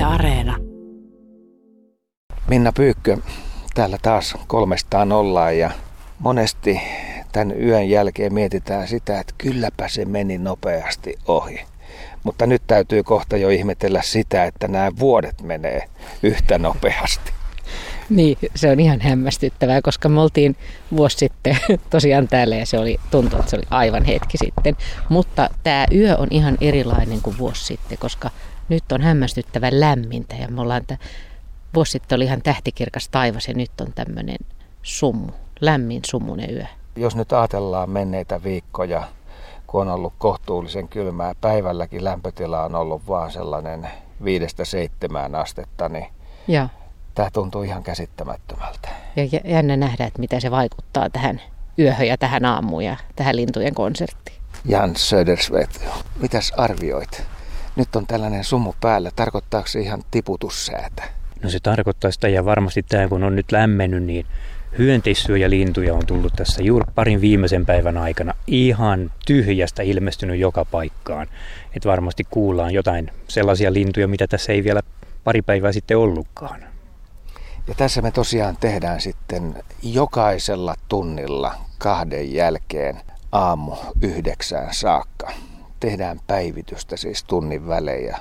Yle Areena. Minna Pyykkö, täällä taas kolmestaan ollaan ja monesti tämän yön jälkeen mietitään sitä, että kylläpä se meni nopeasti ohi. Mutta nyt täytyy kohta jo ihmetellä sitä, että nämä vuodet menee yhtä nopeasti. Niin, se on ihan hämmästyttävää, koska me oltiin vuosi sitten tosiaan täällä ja se oli, tuntui, että se oli aivan hetki sitten. Mutta tämä yö on ihan erilainen kuin vuosi sitten, koska nyt on hämmästyttävän lämmintä ja me ollaan, t- vuosi sitten oli ihan tähtikirkas taivas ja nyt on tämmöinen summu, lämmin sumunen yö. Jos nyt ajatellaan menneitä viikkoja, kun on ollut kohtuullisen kylmää, päivälläkin lämpötila on ollut vaan sellainen viidestä seitsemään astetta, niin Ja, tämä tuntuu ihan käsittämättömältä. ja jä- jännä nähdä, että mitä se vaikuttaa tähän yöhön ja tähän aamuun ja tähän lintujen konserttiin. Jan Södersvet, mitäs arvioit? Nyt on tällainen sumu päällä. Tarkoittaako se ihan tiputussäätä? No se tarkoittaa sitä ja varmasti tämä kun on nyt lämmennyt, niin hyönteissyöjälintuja on tullut tässä juuri parin viimeisen päivän aikana ihan tyhjästä ilmestynyt joka paikkaan. Että varmasti kuullaan jotain sellaisia lintuja, mitä tässä ei vielä pari päivää sitten ollutkaan. Ja tässä me tosiaan tehdään sitten jokaisella tunnilla kahden jälkeen aamu yhdeksään saakka. Tehdään päivitystä siis tunnin välein ja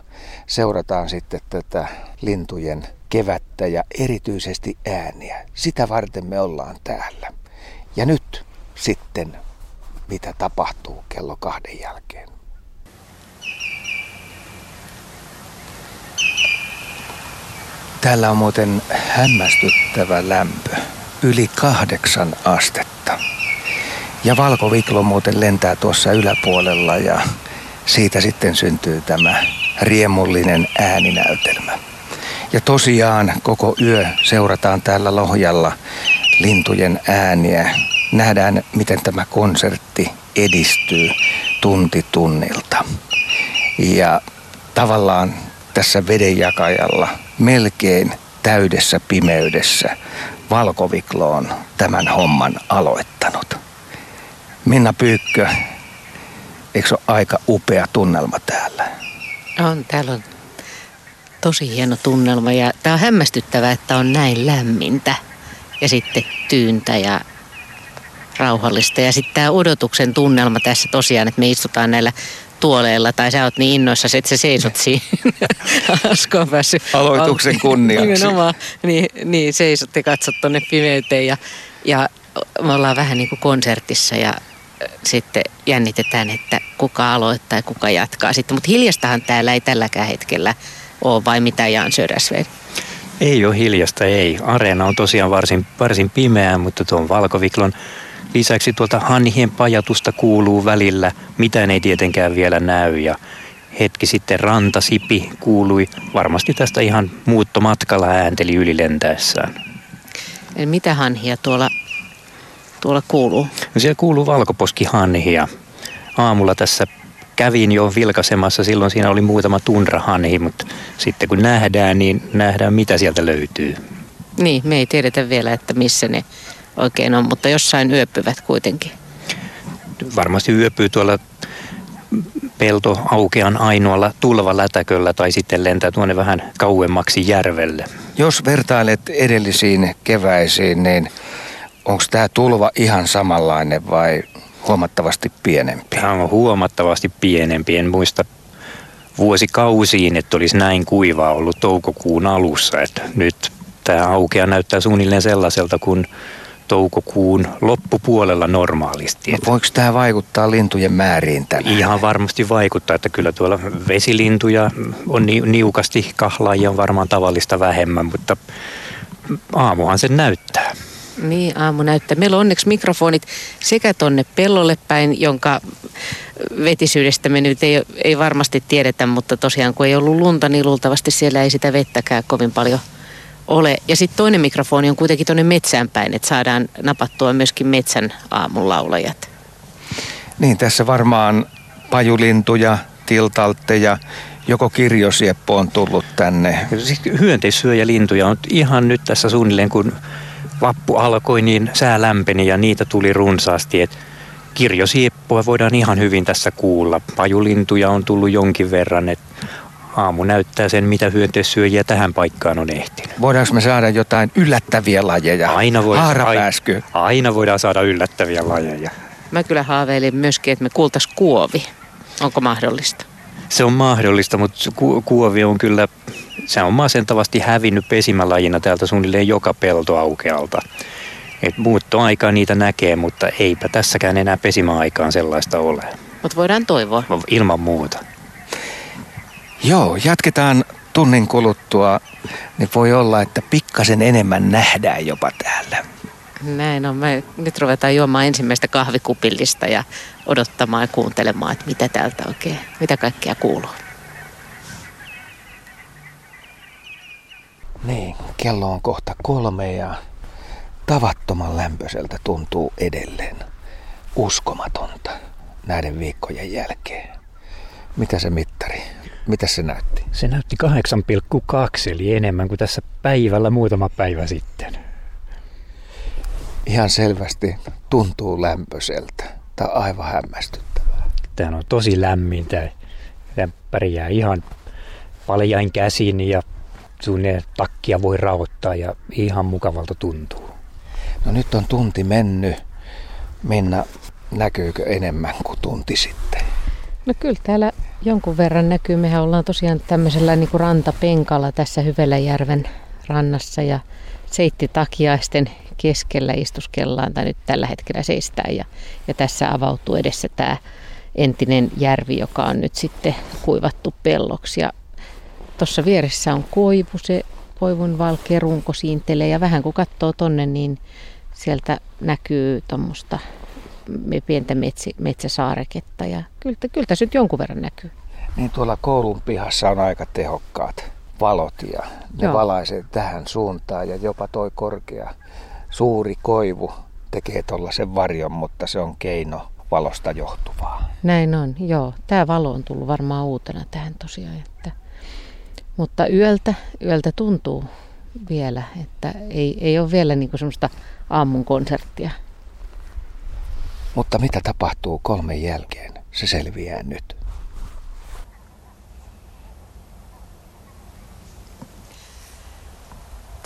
seurataan sitten tätä lintujen kevättä ja erityisesti ääniä. Sitä varten me ollaan täällä. Ja nyt sitten, mitä tapahtuu kello kahden jälkeen. Täällä on muuten hämmästyttävä lämpö. Yli kahdeksan astetta. Ja valkoviklo muuten lentää tuossa yläpuolella ja siitä sitten syntyy tämä riemullinen ääninäytelmä. Ja tosiaan koko yö seurataan täällä Lohjalla lintujen ääniä. Nähdään, miten tämä konsertti edistyy tunti tunnilta. Ja tavallaan tässä vedenjakajalla melkein täydessä pimeydessä valkoviklo on tämän homman aloittanut. Minna Pyykkö, eikö se ole aika upea tunnelma täällä? On, täällä on tosi hieno tunnelma ja tämä on hämmästyttävää, että on näin lämmintä ja sitten tyyntä ja rauhallista. Ja sitten tämä odotuksen tunnelma tässä tosiaan, että me istutaan näillä tuoleilla tai sä oot niin innoissa, että sä seisot siinä. Asko on päässyt. Aloituksen kunniaksi. Nimenomaan, niin, niin seisot ja katsot tonne pimeyteen ja, ja me ollaan vähän niin kuin konsertissa ja sitten jännitetään, että kuka aloittaa ja kuka jatkaa sitten. Mutta hiljastahan täällä ei tälläkään hetkellä ole vai mitä Jan Södersved? Ei ole hiljasta, ei. Areena on tosiaan varsin, varsin pimeää, mutta tuon valkoviklon lisäksi tuolta hanhien pajatusta kuuluu välillä. Mitään ei tietenkään vielä näy ja hetki sitten rantasipi kuului varmasti tästä ihan muuttomatkalla äänteli ylilentäessään. Eli mitä hanhia tuolla, tuolla kuuluu? No siellä kuuluu valkoposkihanhia. Aamulla tässä kävin jo vilkaisemassa, silloin siinä oli muutama tunrahanhi, mutta sitten kun nähdään, niin nähdään mitä sieltä löytyy. Niin, me ei tiedetä vielä, että missä ne oikein on, mutta jossain yöpyvät kuitenkin. Varmasti yöpyy tuolla pelto aukean ainoalla tulvalätäköllä tai sitten lentää tuonne vähän kauemmaksi järvelle. Jos vertailet edellisiin keväisiin, niin onko tämä tulva ihan samanlainen vai huomattavasti pienempi? Tämä on huomattavasti pienempi. En muista vuosikausiin, että olisi näin kuivaa ollut toukokuun alussa. Että nyt tämä aukea näyttää suunnilleen sellaiselta kuin toukokuun loppupuolella normaalisti. No, voiko tämä vaikuttaa lintujen määriin tänään? Ihan varmasti vaikuttaa, että kyllä tuolla vesilintuja on ni- niukasti, kahlaajia on varmaan tavallista vähemmän, mutta aamuhan se näyttää. Niin, aamu näyttää. Meillä on onneksi mikrofonit sekä tonne pellolle päin, jonka vetisyydestä me nyt ei, ei varmasti tiedetä, mutta tosiaan kun ei ollut lunta, niin luultavasti siellä ei sitä vettäkään kovin paljon ole. Ja sitten toinen mikrofoni on kuitenkin tuonne metsään päin, että saadaan napattua myöskin metsän aamunlaulajat. Niin, tässä varmaan pajulintuja, tiltaltteja, joko kirjosieppo on tullut tänne. Siis hyönteissyöjälintuja on ihan nyt tässä suunnilleen, kun vappu alkoi, niin sää lämpeni ja niitä tuli runsaasti. Et kirjosieppoa voidaan ihan hyvin tässä kuulla. Pajulintuja on tullut jonkin verran. Et aamu näyttää sen, mitä hyönteissyöjiä tähän paikkaan on ehtinyt. Voidaanko me saada jotain yllättäviä lajeja? Aina, voi, aina, aina voidaan saada yllättäviä lajeja. Mä kyllä haaveilin myöskin, että me kuultais kuovi. Onko mahdollista? Se on mahdollista, mutta ku, kuovi on kyllä, se on masentavasti hävinnyt pesimälajina täältä suunnilleen joka peltoaukealta. Et muuttoaikaa niitä näkee, mutta eipä tässäkään enää pesimäaikaan sellaista ole. Mutta voidaan toivoa. Ilman muuta. Joo, jatketaan tunnin kuluttua, niin voi olla, että pikkasen enemmän nähdään jopa täällä. Näin on. Me nyt ruvetaan juomaan ensimmäistä kahvikupillista ja odottamaan ja kuuntelemaan, että mitä täältä oikein, mitä kaikkea kuuluu. Niin, kello on kohta kolme ja tavattoman lämpöiseltä tuntuu edelleen. Uskomatonta näiden viikkojen jälkeen. Mitä se mittari, mitä se näytti? Se näytti 8,2 eli enemmän kuin tässä päivällä muutama päivä sitten. Ihan selvästi tuntuu lämpöiseltä. Tämä on aivan hämmästyttävää. Tämä on tosi lämmintä. Tämä pärjää ihan paljain käsin ja sun takkia voi raottaa ja ihan mukavalta tuntuu. No nyt on tunti mennyt. Minna, näkyykö enemmän kuin tunti sitten? No kyllä täällä jonkun verran näkyy. Mehän ollaan tosiaan tämmöisellä niin kuin rantapenkalla tässä Hyveläjärven rannassa ja seittitakiaisten keskellä istuskellaan tai nyt tällä hetkellä seistään ja, ja tässä avautuu edessä tämä entinen järvi, joka on nyt sitten kuivattu pelloksi ja tuossa vieressä on koivu, se koivun valkea runko siintelee ja vähän kun katsoo tonne, niin sieltä näkyy tuommoista pientä metsi, metsäsaareketta ja kyllä, kyllä tässä nyt jonkun verran näkyy. Niin tuolla koulun pihassa on aika tehokkaat valot ja ne Joo. valaisee tähän suuntaan ja jopa toi korkea suuri koivu tekee tuollaisen varjon, mutta se on keino valosta johtuvaa. Näin on, joo. Tämä valo on tullut varmaan uutena tähän tosiaan. Että... Mutta yöltä, yöltä tuntuu vielä, että ei, ei ole vielä niinku semmoista aamun konserttia. Mutta mitä tapahtuu kolmen jälkeen, se selviää nyt.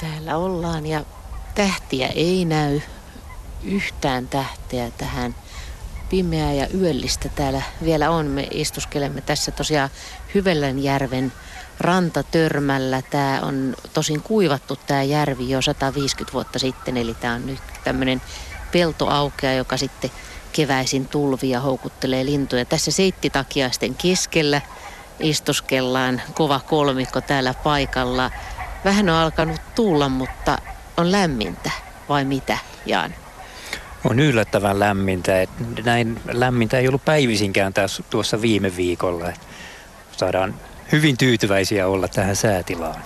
Täällä ollaan ja tähtiä ei näy. Yhtään tähteä tähän pimeää ja yöllistä täällä vielä on. Me istuskelemme tässä tosiaan Hyvellänjärven rantatörmällä. Tämä on tosin kuivattu tämä järvi jo 150 vuotta sitten, eli tämä on nyt tämmöinen peltoaukea, joka sitten keväisin tulvia houkuttelee lintuja. Tässä seittitakiaisten keskellä istuskellaan kova kolmikko täällä paikalla. Vähän on alkanut tuulla, mutta on lämmintä vai mitä, Jaan? On yllättävän lämmintä. Näin lämmintä ei ollut päivisinkään tässä, tuossa viime viikolla. Saadaan hyvin tyytyväisiä olla tähän säätilaan.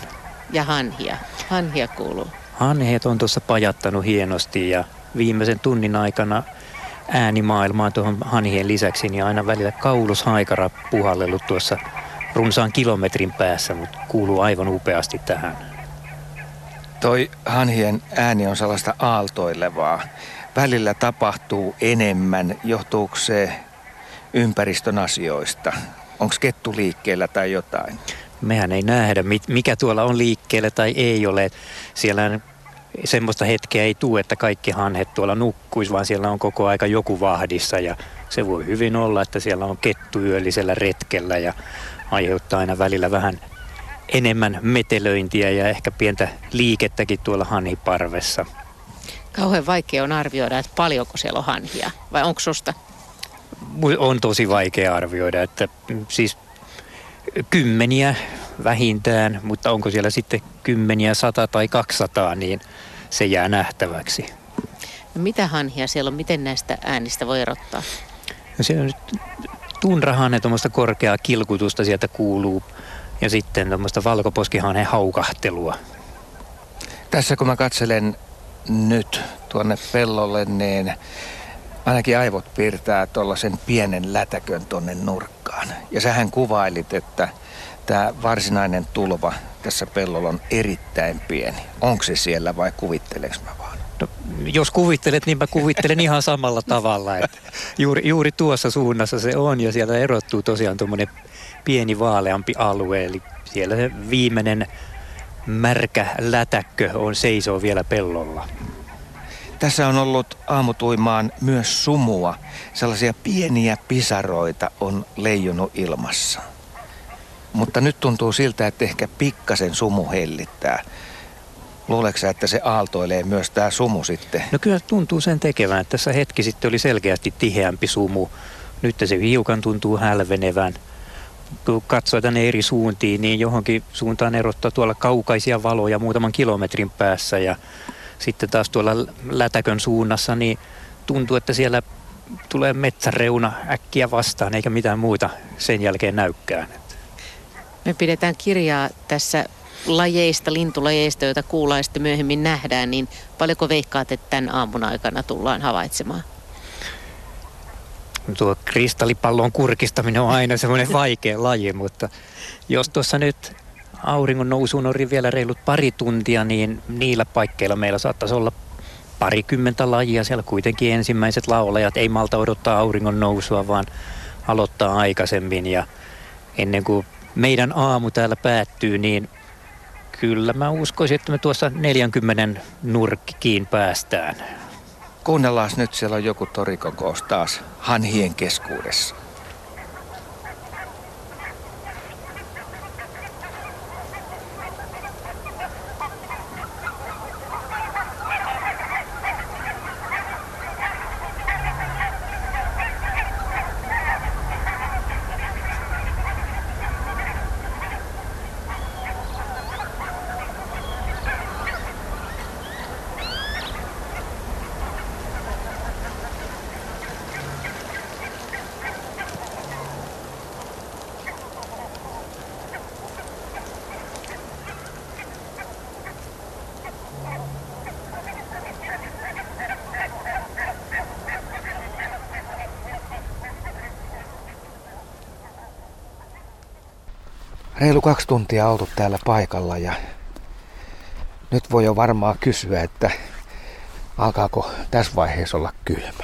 Ja hanhia. Hanhia kuuluu. Hanheet on tuossa pajattanut hienosti ja viimeisen tunnin aikana äänimaailmaa tuohon hanhien lisäksi, niin aina välillä kaulushaikara puhallellut tuossa runsaan kilometrin päässä, mutta kuuluu aivan upeasti tähän. Toi hanhien ääni on sellaista aaltoilevaa. Välillä tapahtuu enemmän. Johtuuko se ympäristön asioista? Onko kettu liikkeellä tai jotain? Mehän ei nähdä, mikä tuolla on liikkeellä tai ei ole. Siellä semmoista hetkeä ei tule, että kaikki hanhet tuolla nukkuisi, vaan siellä on koko aika joku vahdissa ja se voi hyvin olla, että siellä on kettu yöllisellä retkellä ja aiheuttaa aina välillä vähän enemmän metelöintiä ja ehkä pientä liikettäkin tuolla hanhiparvessa. Kauhean vaikea on arvioida, että paljonko siellä on hanhia, vai onko susta? On tosi vaikea arvioida, että siis kymmeniä vähintään, mutta onko siellä sitten kymmeniä, sata tai kaksisataa, niin se jää nähtäväksi. No mitä hanhia siellä on? Miten näistä äänistä voi erottaa? No siellä on nyt tunrahanne, tuommoista korkeaa kilkutusta sieltä kuuluu ja sitten tuommoista valkoposkihanhen haukahtelua. Tässä kun mä katselen nyt tuonne pellolle, niin ainakin aivot piirtää tuollaisen pienen lätäkön tuonne nurkkaan. Ja sähän kuvailit, että tämä varsinainen tulva tässä pellolla on erittäin pieni. Onko se siellä vai kuvitteleks mä vaan? No, jos kuvittelet, niin mä kuvittelen ihan samalla tavalla. Että juuri, juuri tuossa suunnassa se on ja siellä erottuu tosiaan tuommoinen pieni vaaleampi alue, eli siellä se viimeinen märkä lätäkkö on seisoo vielä pellolla. Tässä on ollut aamutuimaan myös sumua. Sellaisia pieniä pisaroita on leijunut ilmassa. Mutta nyt tuntuu siltä, että ehkä pikkasen sumu hellittää. Luuleeko että se aaltoilee myös tämä sumu sitten? No kyllä tuntuu sen tekevän. Tässä hetki sitten oli selkeästi tiheämpi sumu. Nyt se hiukan tuntuu hälvenevän. Kun katsoo tänne eri suuntiin, niin johonkin suuntaan erottaa tuolla kaukaisia valoja muutaman kilometrin päässä. Ja sitten taas tuolla Lätäkön suunnassa, niin tuntuu, että siellä tulee metsäreuna äkkiä vastaan, eikä mitään muuta sen jälkeen näykään. Me pidetään kirjaa tässä lajeista, lintulajeista, joita kuullaan sitten myöhemmin nähdään, niin paljonko veikkaat, että tämän aamun aikana tullaan havaitsemaan? Tuo kristallipallon kurkistaminen on aina semmoinen vaikea laji, mutta jos tuossa nyt auringon nousuun on vielä reilut pari tuntia, niin niillä paikkeilla meillä saattaisi olla parikymmentä lajia. Siellä kuitenkin ensimmäiset laulajat ei malta odottaa auringon nousua, vaan aloittaa aikaisemmin. Ja ennen kuin meidän aamu täällä päättyy, niin kyllä mä uskoisin, että me tuossa 40 nurkkiin päästään. Kuunnellaan nyt, siellä on joku torikokous taas hanhien keskuudessa. Reilu kaksi tuntia oltu täällä paikalla ja nyt voi jo varmaan kysyä, että alkaako tässä vaiheessa olla kylmä?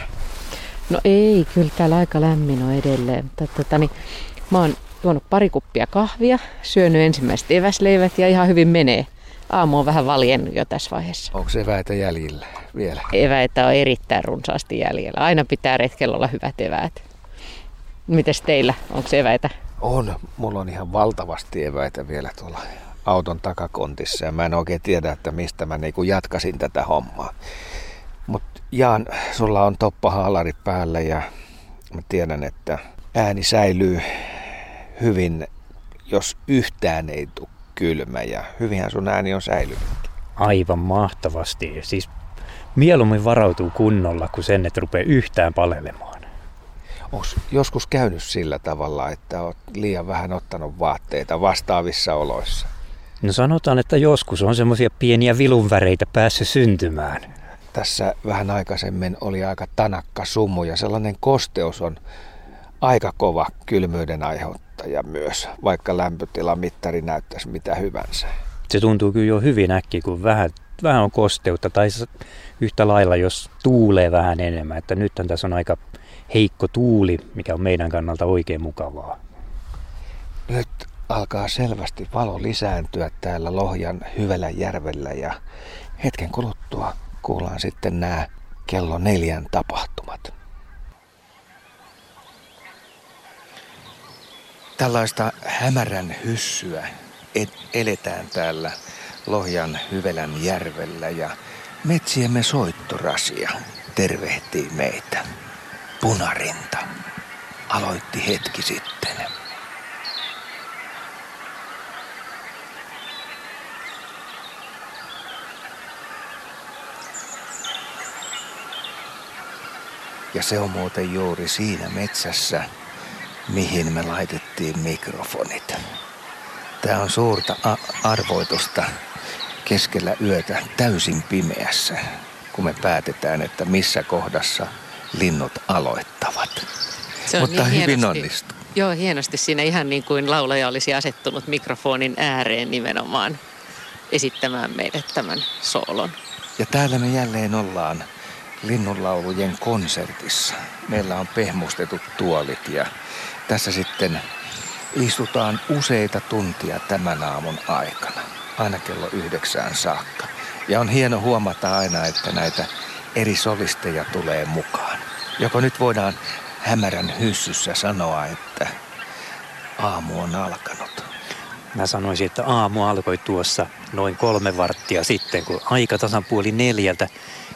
No ei, kyllä täällä aika lämmin on edelleen. Tota, niin, mä oon tuonut pari kuppia kahvia, syönyt ensimmäiset eväsleivät ja ihan hyvin menee. Aamu on vähän valjennut jo tässä vaiheessa. Onko eväitä jäljellä vielä? Eväitä on erittäin runsaasti jäljellä. Aina pitää retkellä olla hyvät eväät. Mites teillä? Onko eväitä? On. Mulla on ihan valtavasti eväitä vielä tuolla auton takakontissa ja mä en oikein tiedä, että mistä mä niinku jatkasin tätä hommaa. Mutta Jaan, sulla on toppahaalarit päällä ja mä tiedän, että ääni säilyy hyvin, jos yhtään ei tule kylmä ja hyvinhän sun ääni on säilynyt. Aivan mahtavasti. Siis mieluummin varautuu kunnolla kuin sen, että rupeaa yhtään palelemaan. Onko joskus käynyt sillä tavalla, että olet liian vähän ottanut vaatteita vastaavissa oloissa? No sanotaan, että joskus on semmoisia pieniä vilunväreitä päässyt syntymään. Tässä vähän aikaisemmin oli aika tanakka sumu ja sellainen kosteus on aika kova kylmyyden aiheuttaja myös, vaikka lämpötilamittari näyttäisi mitä hyvänsä. Se tuntuu kyllä jo hyvin äkkiä, kun vähän, vähän on kosteutta tai yhtä lailla, jos tuulee vähän enemmän. Että nythän tässä on aika heikko tuuli, mikä on meidän kannalta oikein mukavaa. Nyt alkaa selvästi valo lisääntyä täällä Lohjan hyvällä järvellä ja hetken kuluttua kuullaan sitten nämä kello neljän tapahtumat. Tällaista hämärän hyssyä eletään täällä Lohjan Hyvelän järvellä ja metsiemme soittorasia tervehtii meitä. Punarinta aloitti hetki sitten. Ja se on muuten juuri siinä metsässä, mihin me laitettiin mikrofonit. Tämä on suurta arvoitusta keskellä yötä täysin pimeässä, kun me päätetään, että missä kohdassa – linnut aloittavat. Se on Mutta niin hyvin hienosti, onnistuu. Joo, hienosti siinä ihan niin kuin laulaja olisi asettunut mikrofonin ääreen nimenomaan esittämään meille tämän soolon. Ja täällä me jälleen ollaan linnunlaulujen konsertissa. Meillä on pehmustetut tuolit ja tässä sitten istutaan useita tuntia tämän aamun aikana, aina kello yhdeksään saakka. Ja on hieno huomata aina, että näitä eri solisteja tulee mukaan. Joko nyt voidaan hämärän hyssyssä sanoa, että aamu on alkanut. Mä sanoisin, että aamu alkoi tuossa noin kolme varttia sitten, kun aika tasan puoli neljältä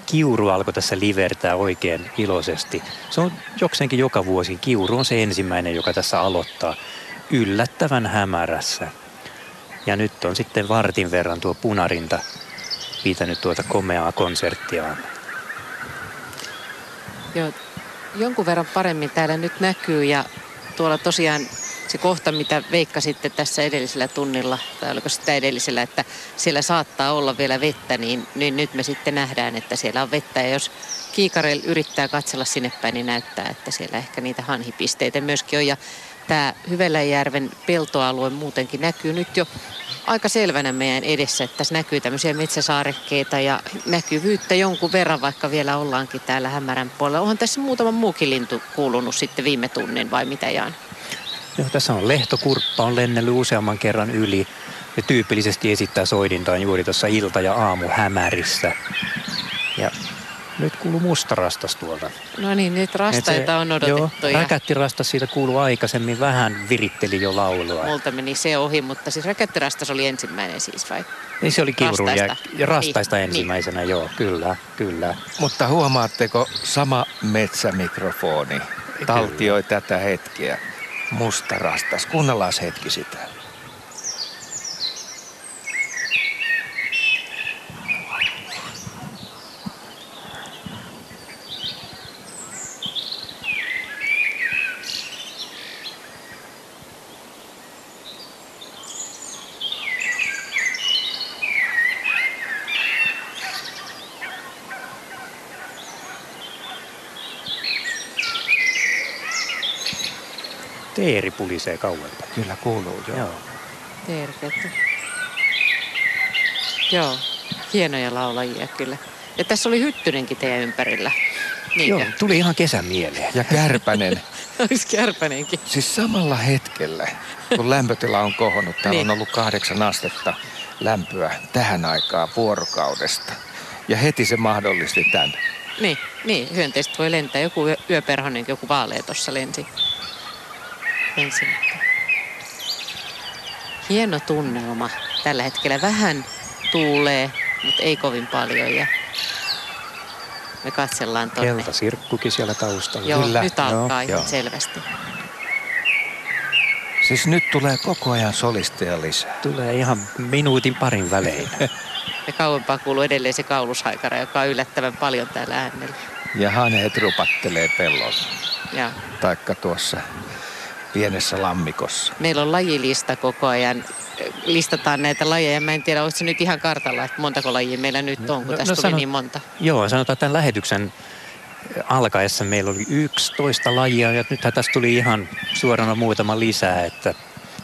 kiuru alkoi tässä livertää oikein iloisesti. Se on jokseenkin joka vuosi. Kiuru on se ensimmäinen, joka tässä aloittaa yllättävän hämärässä. Ja nyt on sitten vartin verran tuo punarinta pitänyt tuota komeaa konserttiaan. Joo, jonkun verran paremmin täällä nyt näkyy ja tuolla tosiaan se kohta, mitä Veikka sitten tässä edellisellä tunnilla, tai oliko sitä edellisellä, että siellä saattaa olla vielä vettä, niin, niin nyt me sitten nähdään, että siellä on vettä. Ja jos kiikarel yrittää katsella sinne päin, niin näyttää, että siellä ehkä niitä hanhipisteitä myöskin on. Ja tämä Hyveläjärven peltoalue muutenkin näkyy nyt jo aika selvänä meidän edessä, että tässä näkyy tämmöisiä metsäsaarekkeita ja näkyvyyttä jonkun verran, vaikka vielä ollaankin täällä hämärän puolella. Onhan tässä muutama muukin lintu kuulunut sitten viime tunnin vai mitä Jaan? Joo, tässä on lehtokurppa on lennellyt useamman kerran yli ja tyypillisesti esittää soidintaan juuri tuossa ilta- ja aamu hämärissä. Ja nyt kuuluu mustarastas tuolta. No niin, nyt rastaita on odotettu. Joo, räkättirastas siitä kuuluu aikaisemmin, vähän viritteli jo laulua. Multa meni se ohi, mutta siis räkättirastas oli ensimmäinen siis vai? Niin se oli kiurun ja, ja rastaista niin, ensimmäisenä, niin. joo, kyllä, kyllä. Mutta huomaatteko, sama metsämikrofoni taltioi kyllä. tätä hetkeä mustarastas. Kuunnellaan hetki sitä. Teeri pulisee kauempana. Kyllä kuuluu, joo. joo. Teeri, Joo, hienoja laulajia kyllä. Ja tässä oli Hyttynenkin teidän ympärillä. Niinkö? Joo, tuli ihan kesän mieleen. Ja Kärpänen. Olisi Kärpänenkin. Siis samalla hetkellä, kun lämpötila on kohonnut, täällä niin. on ollut kahdeksan astetta lämpöä tähän aikaan vuorokaudesta. Ja heti se mahdollisti tämän. Niin, niin hyönteiset voi lentää. Joku yöperhonen, joku vaalea tuossa lensi ensin. Hieno tunnelma tällä hetkellä. Vähän tuulee, mutta ei kovin paljon. Ja me katsellaan tonne. Keltasirkkukin siellä taustalla. Joo, Kyllä. nyt alkaa Joo. ihan selvästi. Siis nyt tulee koko ajan solisteja lisää. Tulee ihan minuutin parin välein. ja kauempaa kuuluu edelleen se kaulushaikara, joka on yllättävän paljon täällä äänellä. Ja haneet rupattelee pellolla. Ja. Taikka tuossa pienessä lammikossa. Meillä on lajilista koko ajan. Listataan näitä lajeja. Mä en tiedä, onko se nyt ihan kartalla, että montako lajia meillä nyt on, kun no, tässä no, tuli sanot, niin monta. Joo, sanotaan tämän lähetyksen alkaessa meillä oli 11 lajia ja nythän tässä tuli ihan suorana muutama lisää, että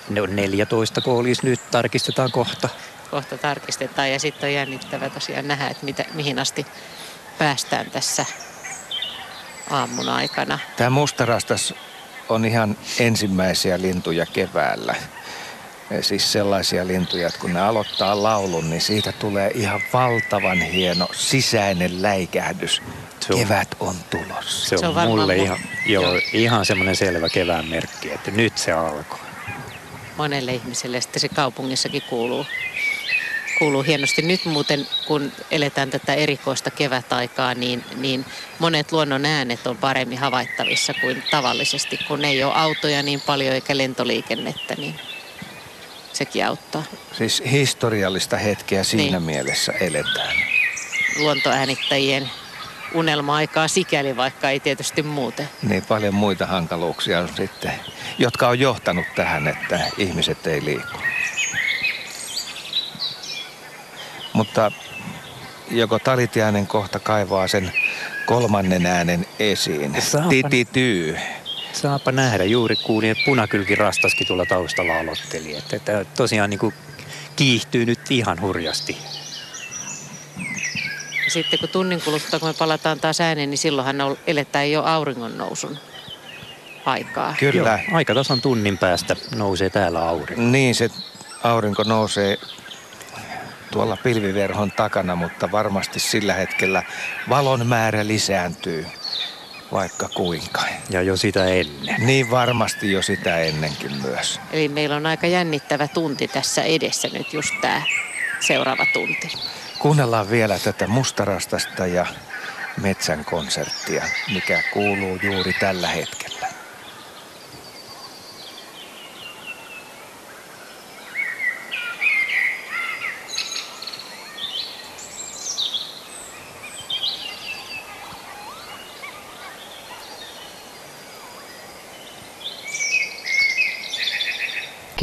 ne on 14, kun olisi nyt, tarkistetaan kohta. Kohta tarkistetaan ja sitten on jännittävä tosiaan nähdä, että mitä, mihin asti päästään tässä aamun aikana. Tämä mustarastas on ihan ensimmäisiä lintuja keväällä. Siis sellaisia lintuja, että kun ne aloittaa laulun, niin siitä tulee ihan valtavan hieno sisäinen läikähdys. Se on, Kevät on tulossa. Se on, se on mulle ihan, joo, joo. ihan semmoinen selvä kevään merkki, että nyt se alkoi. Monelle ihmiselle sitten se kaupungissakin kuuluu kuuluu hienosti. Nyt muuten, kun eletään tätä erikoista kevätaikaa, niin, niin monet luonnon äänet on paremmin havaittavissa kuin tavallisesti, kun ei ole autoja niin paljon eikä lentoliikennettä, niin sekin auttaa. Siis historiallista hetkeä siinä niin. mielessä eletään. Luontoäänittäjien unelma-aikaa sikäli, vaikka ei tietysti muuten. Niin paljon muita hankaluuksia on sitten, jotka on johtanut tähän, että ihmiset ei liiku. Mutta joko talitiainen kohta kaivaa sen kolmannen äänen esiin. Titityy. Saapa nähdä. Juuri kuulin, että punakylki rastaskin tuolla taustalla aloitteli. Että, että tosiaan niin kuin kiihtyy nyt ihan hurjasti. Sitten kun tunnin kuluttua, kun me palataan taas ääneen, niin silloinhan eletään jo auringon nousun aikaa. Kyllä. Joo, aika tasan tunnin päästä nousee täällä aurinko. Niin, se aurinko nousee tuolla pilviverhon takana, mutta varmasti sillä hetkellä valon määrä lisääntyy vaikka kuinka. Ja jo sitä ennen. Niin varmasti jo sitä ennenkin myös. Eli meillä on aika jännittävä tunti tässä edessä nyt just tämä seuraava tunti. Kuunnellaan vielä tätä mustarastasta ja metsän konserttia, mikä kuuluu juuri tällä hetkellä.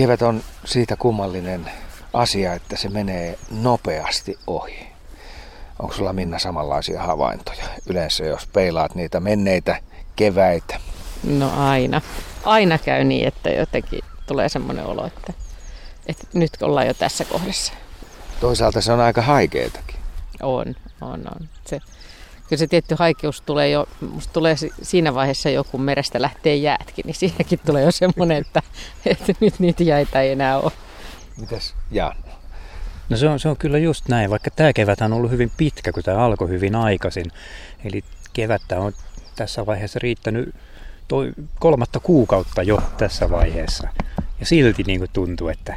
Kevät on siitä kummallinen asia, että se menee nopeasti ohi. Onko sulla Minna samanlaisia havaintoja? Yleensä jos peilaat niitä menneitä keväitä. No aina. Aina käy niin, että jotenkin tulee semmoinen olo, että, että nyt ollaan jo tässä kohdassa. Toisaalta se on aika haikeetakin. On, on, on. Se, kyllä se tietty haikeus tulee jo, musta tulee siinä vaiheessa jo, kun merestä lähtee jäätkin, niin siinäkin tulee jo semmoinen, että, että nyt niitä jäitä ei enää ole. Mitäs Jan? No se on, se on kyllä just näin, vaikka tämä kevät on ollut hyvin pitkä, kun tämä alkoi hyvin aikaisin. Eli kevättä on tässä vaiheessa riittänyt toi kolmatta kuukautta jo tässä vaiheessa. Ja silti niin kuin tuntuu, että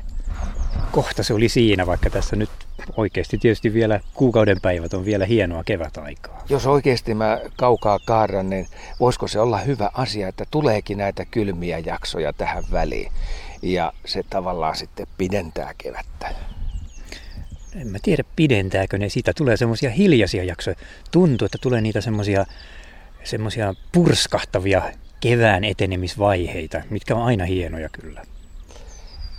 kohta se oli siinä, vaikka tässä nyt oikeasti tietysti vielä kuukauden päivät on vielä hienoa kevätaikaa. Jos oikeasti mä kaukaa kaarran, niin voisiko se olla hyvä asia, että tuleekin näitä kylmiä jaksoja tähän väliin ja se tavallaan sitten pidentää kevättä? En mä tiedä pidentääkö ne, siitä tulee semmoisia hiljaisia jaksoja. Tuntuu, että tulee niitä semmoisia semmoisia purskahtavia kevään etenemisvaiheita, mitkä on aina hienoja kyllä.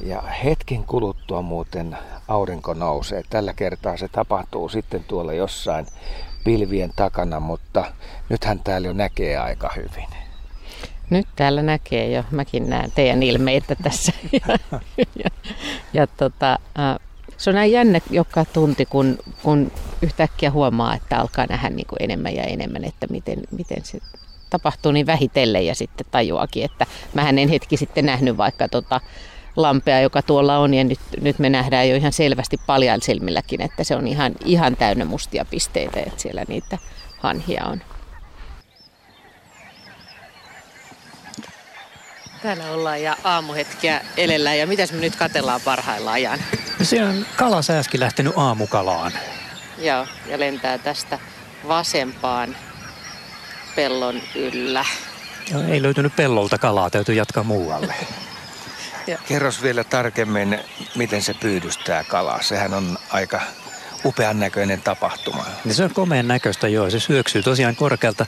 Ja hetken kuluttua muuten aurinko nousee. Tällä kertaa se tapahtuu sitten tuolla jossain pilvien takana, mutta nythän täällä jo näkee aika hyvin. Nyt täällä näkee jo, mäkin näen teidän ilmeitä tässä. ja, ja, ja tota, se on näin jännä joka tunti, kun, kun yhtäkkiä huomaa, että alkaa nähdä niin kuin enemmän ja enemmän, että miten, miten se tapahtuu niin vähitellen ja sitten tajuakin, että mä en hetki sitten nähnyt vaikka tota lampea, joka tuolla on ja nyt, nyt me nähdään jo ihan selvästi paljon silmilläkin, että se on ihan, ihan täynnä mustia pisteitä, että siellä niitä hanhia on. Täällä ollaan ja aamuhetkiä elellä ja mitäs me nyt katellaan parhaillaan Jan? Se on kalasääski lähtenyt aamukalaan. Joo, ja lentää tästä vasempaan pellon yllä. Joo, ei löytynyt pellolta kalaa, täytyy jatkaa muualle. Kerros vielä tarkemmin, miten se pyydystää kalaa. Sehän on aika upean näköinen tapahtuma. Ja se on komeen näköistä, joo. Se syöksyy tosiaan korkealta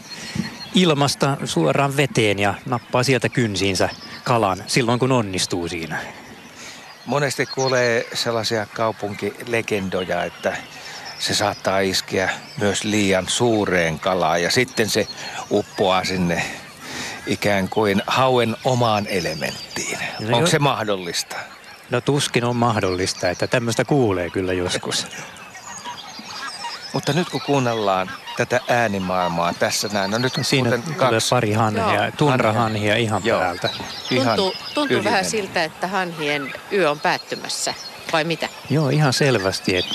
ilmasta suoraan veteen ja nappaa sieltä kynsiinsä kalan silloin, kun onnistuu siinä. Monesti kuulee sellaisia kaupunkilegendoja, että se saattaa iskeä myös liian suureen kalaan ja sitten se uppoaa sinne ikään kuin hauen omaan elementtiin. No Onko jo... se mahdollista? No tuskin on mahdollista, että tämmöistä kuulee kyllä joskus. Mutta nyt kun kuunnellaan tätä äänimaailmaa tässä näin, no nyt Siinä kaksi. pari hanhia, tunrahanhia ihan Joo. päältä. Ihan tuntuu, tuntuu vähän siltä, että hanhien yö on päättymässä, vai mitä? Joo, ihan selvästi, että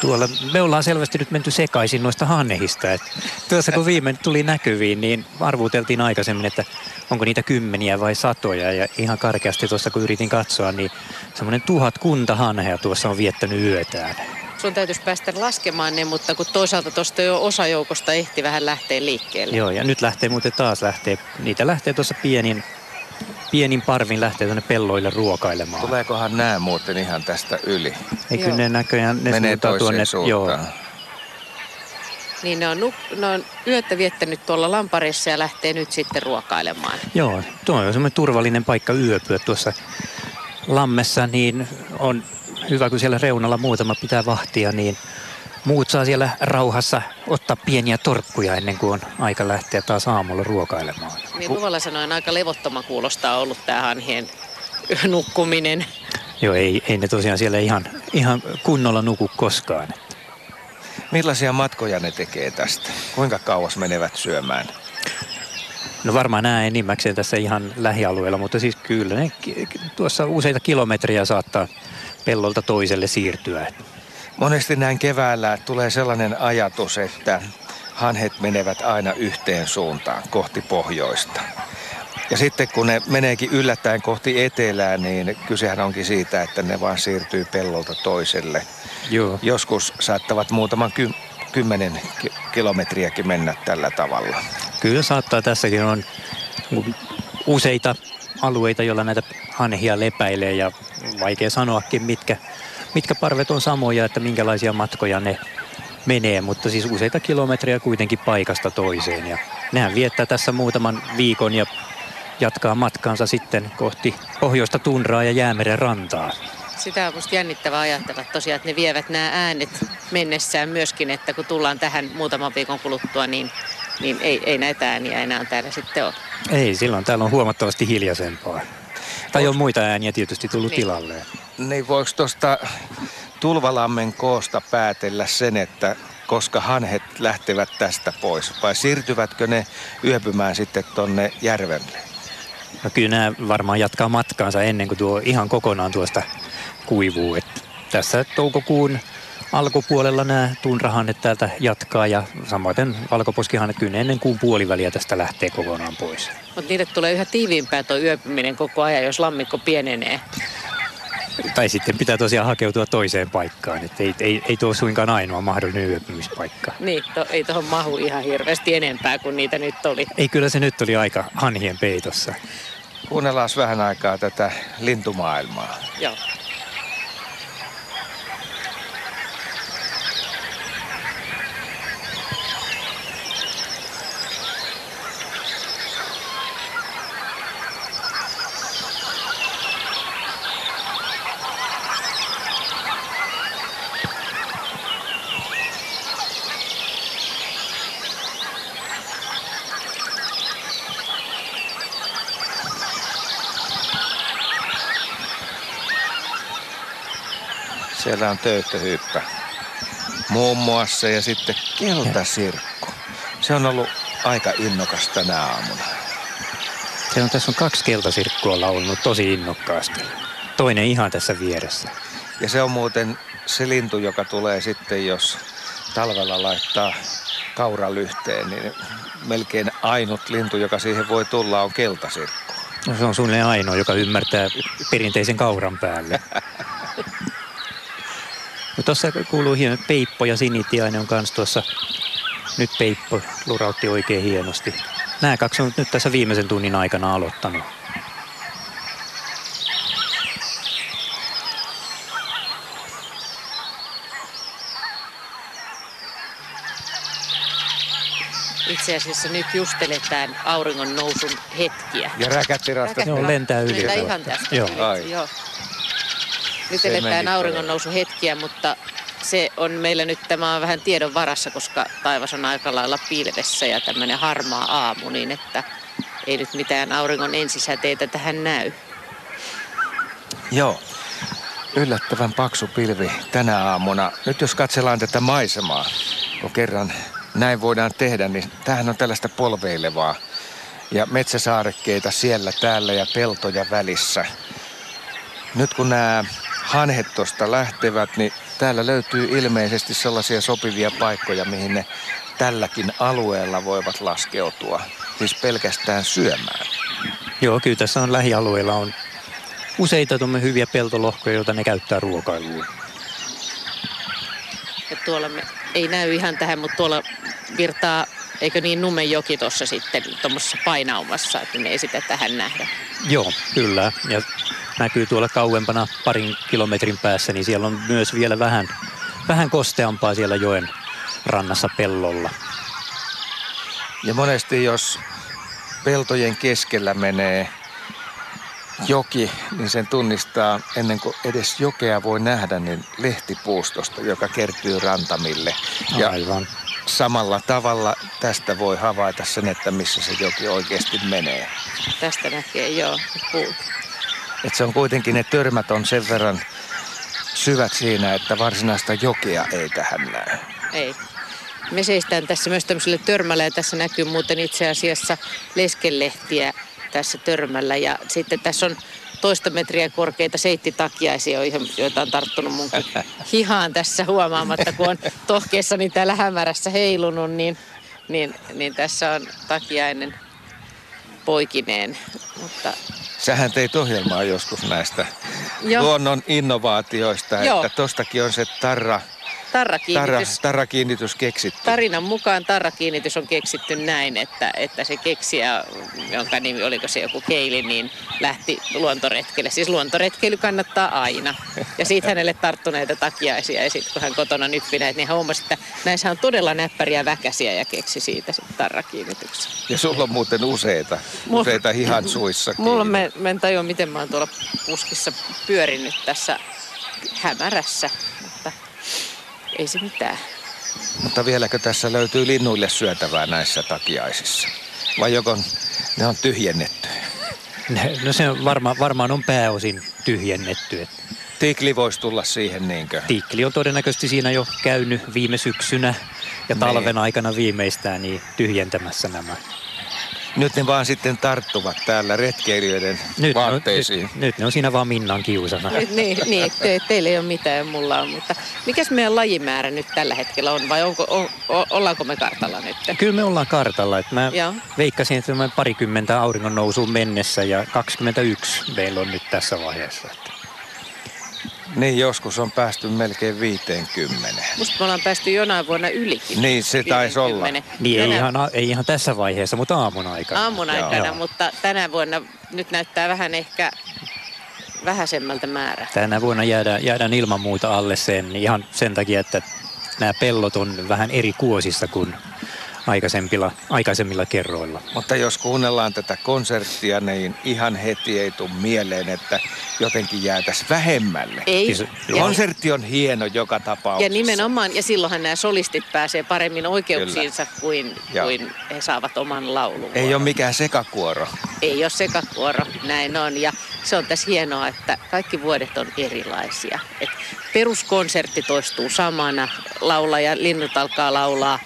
tuolla me ollaan selvästi nyt menty sekaisin noista hannehista. Et tuossa kun viime tuli näkyviin, niin arvuteltiin aikaisemmin, että onko niitä kymmeniä vai satoja. Ja ihan karkeasti tuossa kun yritin katsoa, niin semmoinen tuhat kunta hanhea tuossa on viettänyt yötään. Sun täytyisi päästä laskemaan ne, mutta kun toisaalta tuosta jo osa joukosta ehti vähän lähteä liikkeelle. Joo, ja nyt lähtee muuten taas lähtee. Niitä lähtee tuossa pienin pienin parvin lähtee tuonne pelloille ruokailemaan. Tuleekohan nämä muuten ihan tästä yli? Ei kyllä ne näköjään, ne Menee tuonne, suuntaan. joo. Niin ne on, nuk- ne on yötä viettänyt tuolla lamparissa ja lähtee nyt sitten ruokailemaan. Joo, tuo on semmoinen turvallinen paikka yöpyä tuossa lammessa, niin on hyvä, kun siellä reunalla muutama pitää vahtia, niin muut saa siellä rauhassa ottaa pieniä torkkuja ennen kuin on aika lähteä taas aamulla ruokailemaan. Niin luvalla sanoen aika levottoma kuulostaa ollut tämä hanhien nukkuminen. Joo, ei, ei ne tosiaan siellä ihan, ihan kunnolla nuku koskaan. Millaisia matkoja ne tekee tästä? Kuinka kauas menevät syömään? No varmaan nämä enimmäkseen tässä ihan lähialueella, mutta siis kyllä ne tuossa useita kilometriä saattaa pellolta toiselle siirtyä. Monesti näin keväällä tulee sellainen ajatus, että hanhet menevät aina yhteen suuntaan kohti pohjoista. Ja sitten kun ne meneekin yllättäen kohti etelää, niin kysehän onkin siitä, että ne vaan siirtyy pellolta toiselle. Joo. Joskus saattavat muutaman ky- kymmenen kilometriäkin mennä tällä tavalla. Kyllä saattaa. Tässäkin on useita alueita, joilla näitä hanhia lepäilee ja vaikea sanoakin, mitkä, mitkä parvet on samoja, että minkälaisia matkoja ne menee, mutta siis useita kilometriä kuitenkin paikasta toiseen. Ja nehän viettää tässä muutaman viikon ja jatkaa matkaansa sitten kohti pohjoista tundraa ja jäämeren rantaa. Sitä on musta jännittävää ajatella tosiaan, että ne vievät nämä äänet mennessään myöskin, että kun tullaan tähän muutaman viikon kuluttua, niin, niin ei, ei näitä ääniä enää täällä sitten ole. Ei, silloin täällä on huomattavasti hiljaisempaa. Tai on muita ääniä tietysti tullut niin. tilalle. Niin voiko tuosta Tulvalammen koosta päätellä sen, että koska hanhet lähtevät tästä pois? Vai siirtyvätkö ne yöpymään sitten tonne järvelle? No kyllä nämä varmaan jatkaa matkaansa ennen kuin tuo ihan kokonaan tuosta kuivuu. Et tässä toukokuun alkupuolella nämä tunrahannet täältä jatkaa ja samoin valkoposkihannet kyllä ennen kuun puoliväliä tästä lähtee kokonaan pois. Mutta niille tulee yhä tiiviimpää tuo yöpyminen koko ajan, jos lammikko pienenee. Tai sitten pitää tosiaan hakeutua toiseen paikkaan, että ei, ei, ei tuo suinkaan ainoa mahdollinen yöpymispaikka. Niin, to, ei tuohon mahu ihan hirveästi enempää kuin niitä nyt oli. Ei, kyllä se nyt oli aika hanhien peitossa. Kuunnellaan vähän aikaa tätä lintumaailmaa. Joo. Siellä on töyttöhyppä muun muassa ja sitten keltasirkku. Se on ollut aika innokas tänä aamuna. Se on, tässä on kaksi keltasirkkua laulunut tosi innokkaasti. Toinen ihan tässä vieressä. Ja se on muuten se lintu, joka tulee sitten, jos talvella laittaa kauralyhteen, niin melkein ainut lintu, joka siihen voi tulla, on keltasirkku. No, se on suunnilleen ainoa, joka ymmärtää perinteisen kauran päälle. Tuossa kuuluu hieno Peippo ja Sinitiainen on kanssa tuossa. Nyt Peippo lurautti oikein hienosti. Nämä kaksi on nyt tässä viimeisen tunnin aikana aloittanut. Itse asiassa nyt just eletään auringon nousun hetkiä. Ja räkättirasta. Joo, lentää yli. Lentää ihan tästä. Joo. Ai. Joo. Nyt eletään auringon nousu hetkiä, mutta se on meillä nyt, tämä on vähän tiedon varassa, koska taivas on aika lailla pilvessä ja tämmöinen harmaa aamu, niin että ei nyt mitään auringon ensisäteitä tähän näy. Joo, yllättävän paksu pilvi tänä aamuna. Nyt jos katsellaan tätä maisemaa, kun kerran näin voidaan tehdä, niin tämähän on tällaista polveilevaa. Ja metsäsaarekkeita siellä, täällä ja peltoja välissä. Nyt kun nämä hanhet tuosta lähtevät, niin täällä löytyy ilmeisesti sellaisia sopivia paikkoja, mihin ne tälläkin alueella voivat laskeutua. Siis pelkästään syömään. Joo, kyllä tässä on lähialueilla on useita hyviä peltolohkoja, joita ne käyttää ruokailuun. Ja tuolla me, ei näy ihan tähän, mutta tuolla virtaa, eikö niin Numenjoki tuossa sitten tuommoisessa painaumassa, että ne ei sitä tähän nähdä. Joo, kyllä. Ja näkyy tuolla kauempana parin kilometrin päässä, niin siellä on myös vielä vähän, vähän kosteampaa siellä joen rannassa pellolla. Ja monesti jos peltojen keskellä menee joki, niin sen tunnistaa ennen kuin edes jokea voi nähdä, niin lehtipuustosta, joka kertyy rantamille. Ja Aivan. samalla tavalla tästä voi havaita sen, että missä se joki oikeasti menee. Tästä näkee, joo, puut. Et se on kuitenkin, ne törmät on sen verran syvät siinä, että varsinaista jokea ei tähän näy. Ei. Me seistään tässä myös tämmöiselle törmällä ja tässä näkyy muuten itse asiassa leskelehtiä tässä törmällä. Ja sitten tässä on toista metriä korkeita seittitakiaisia, joita on tarttunut mun hihaan tässä huomaamatta, kun on tohkeessani täällä hämärässä heilunut, niin, niin, niin tässä on takiainen poikineen. Mutta Sähän teit ohjelmaa joskus näistä Joo. luonnon innovaatioista, Joo. että tostakin on se tarra Tarrakiinnitys. Tarra, tarrakiinnitys keksitty. Tarinan mukaan tarrakiinnitys on keksitty näin, että, että se keksijä, jonka nimi oliko se joku Keili, niin lähti luontoretkelle. Siis luontoretkeily kannattaa aina. Ja siitä hänelle tarttuneita takiaisia ja sitten kun hän kotona nyppi näitä, niin hän huomasi, että näissä on todella näppäriä väkäsiä ja keksi siitä sitten tarrakiinnityksen. Ja sulla on muuten useita, Mul, useita hihan suissa. Mulla me, mä en tajua, miten mä oon tuolla puskissa pyörinyt tässä hämärässä ei se mitään. Mutta vieläkö tässä löytyy linnuille syötävää näissä takiaisissa? Vai joko ne on tyhjennetty? No se on varma, varmaan on pääosin tyhjennetty. Tikli voisi tulla siihen niinkö? Tikli on todennäköisesti siinä jo käynyt viime syksynä ja talven niin. aikana viimeistään niin tyhjentämässä nämä nyt ne vaan sitten tarttuvat täällä retkeilijöiden nyt, vaatteisiin. No, nyt, nyt ne on siinä vaan Minnan kiusana. Nyt, niin, niin te, teillä ei ole mitään, mulla on. Mutta mikäs meidän lajimäärä nyt tällä hetkellä on vai onko, on, ollaanko me kartalla nyt? Kyllä me ollaan kartalla. Että mä Joo. veikkasin, että me parikymmentä auringon nousuun mennessä ja 21 meillä on nyt tässä vaiheessa. Niin, joskus on päästy melkein 50. Musta me ollaan päästy jonain vuonna ylikin. Niin, se taisi olla. Niin, ei ihan, ei ihan tässä vaiheessa, mutta aamun aikana. Aamun aikana, Joo. mutta tänä vuonna nyt näyttää vähän ehkä vähäisemmältä määrää. Tänä vuonna jäädään, jäädään ilman muuta alle sen ihan sen takia, että nämä pellot on vähän eri kuosissa kuin aikaisemmilla, aikaisemmilla kerroilla. Mutta jos kuunnellaan tätä konserttia, niin ihan heti ei tule mieleen, että jotenkin jäätäisi vähemmälle. Ei. Siis, Konsertti on hieno joka tapauksessa. Ja nimenomaan, ja silloinhan nämä solistit pääsee paremmin oikeuksiinsa kuin, kuin he saavat oman laulun. Ei ole mikään sekakuoro. Ei ole sekakuoro, näin on. Ja se on tässä hienoa, että kaikki vuodet on erilaisia. Et peruskonsertti toistuu samana, laulaja, linnut alkaa laulaa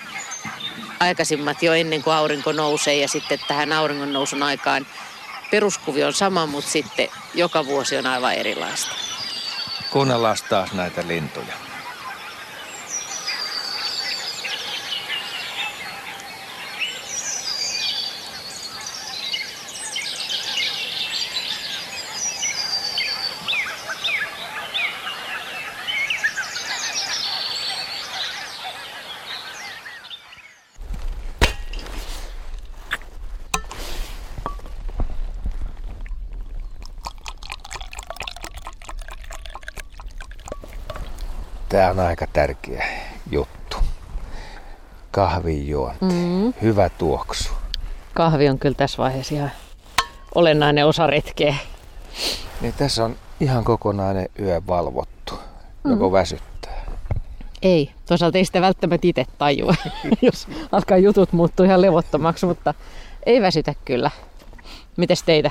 aikaisimmat jo ennen kuin aurinko nousee ja sitten tähän auringon nousun aikaan peruskuvio on sama, mutta sitten joka vuosi on aivan erilaista. Kuunnellaan taas näitä lintuja. Tämä on aika tärkeä juttu. Kahvin juonti. Mm. Hyvä tuoksu. Kahvi on kyllä tässä vaiheessa ihan olennainen osa retkeä. Niin tässä on ihan kokonainen yö valvottu. Mm. Joko väsyttää? Ei. Toisaalta ei sitä välttämättä itse tajua, jos alkaa jutut muuttua ihan levottomaksi, mutta ei väsytä kyllä. Mites teitä?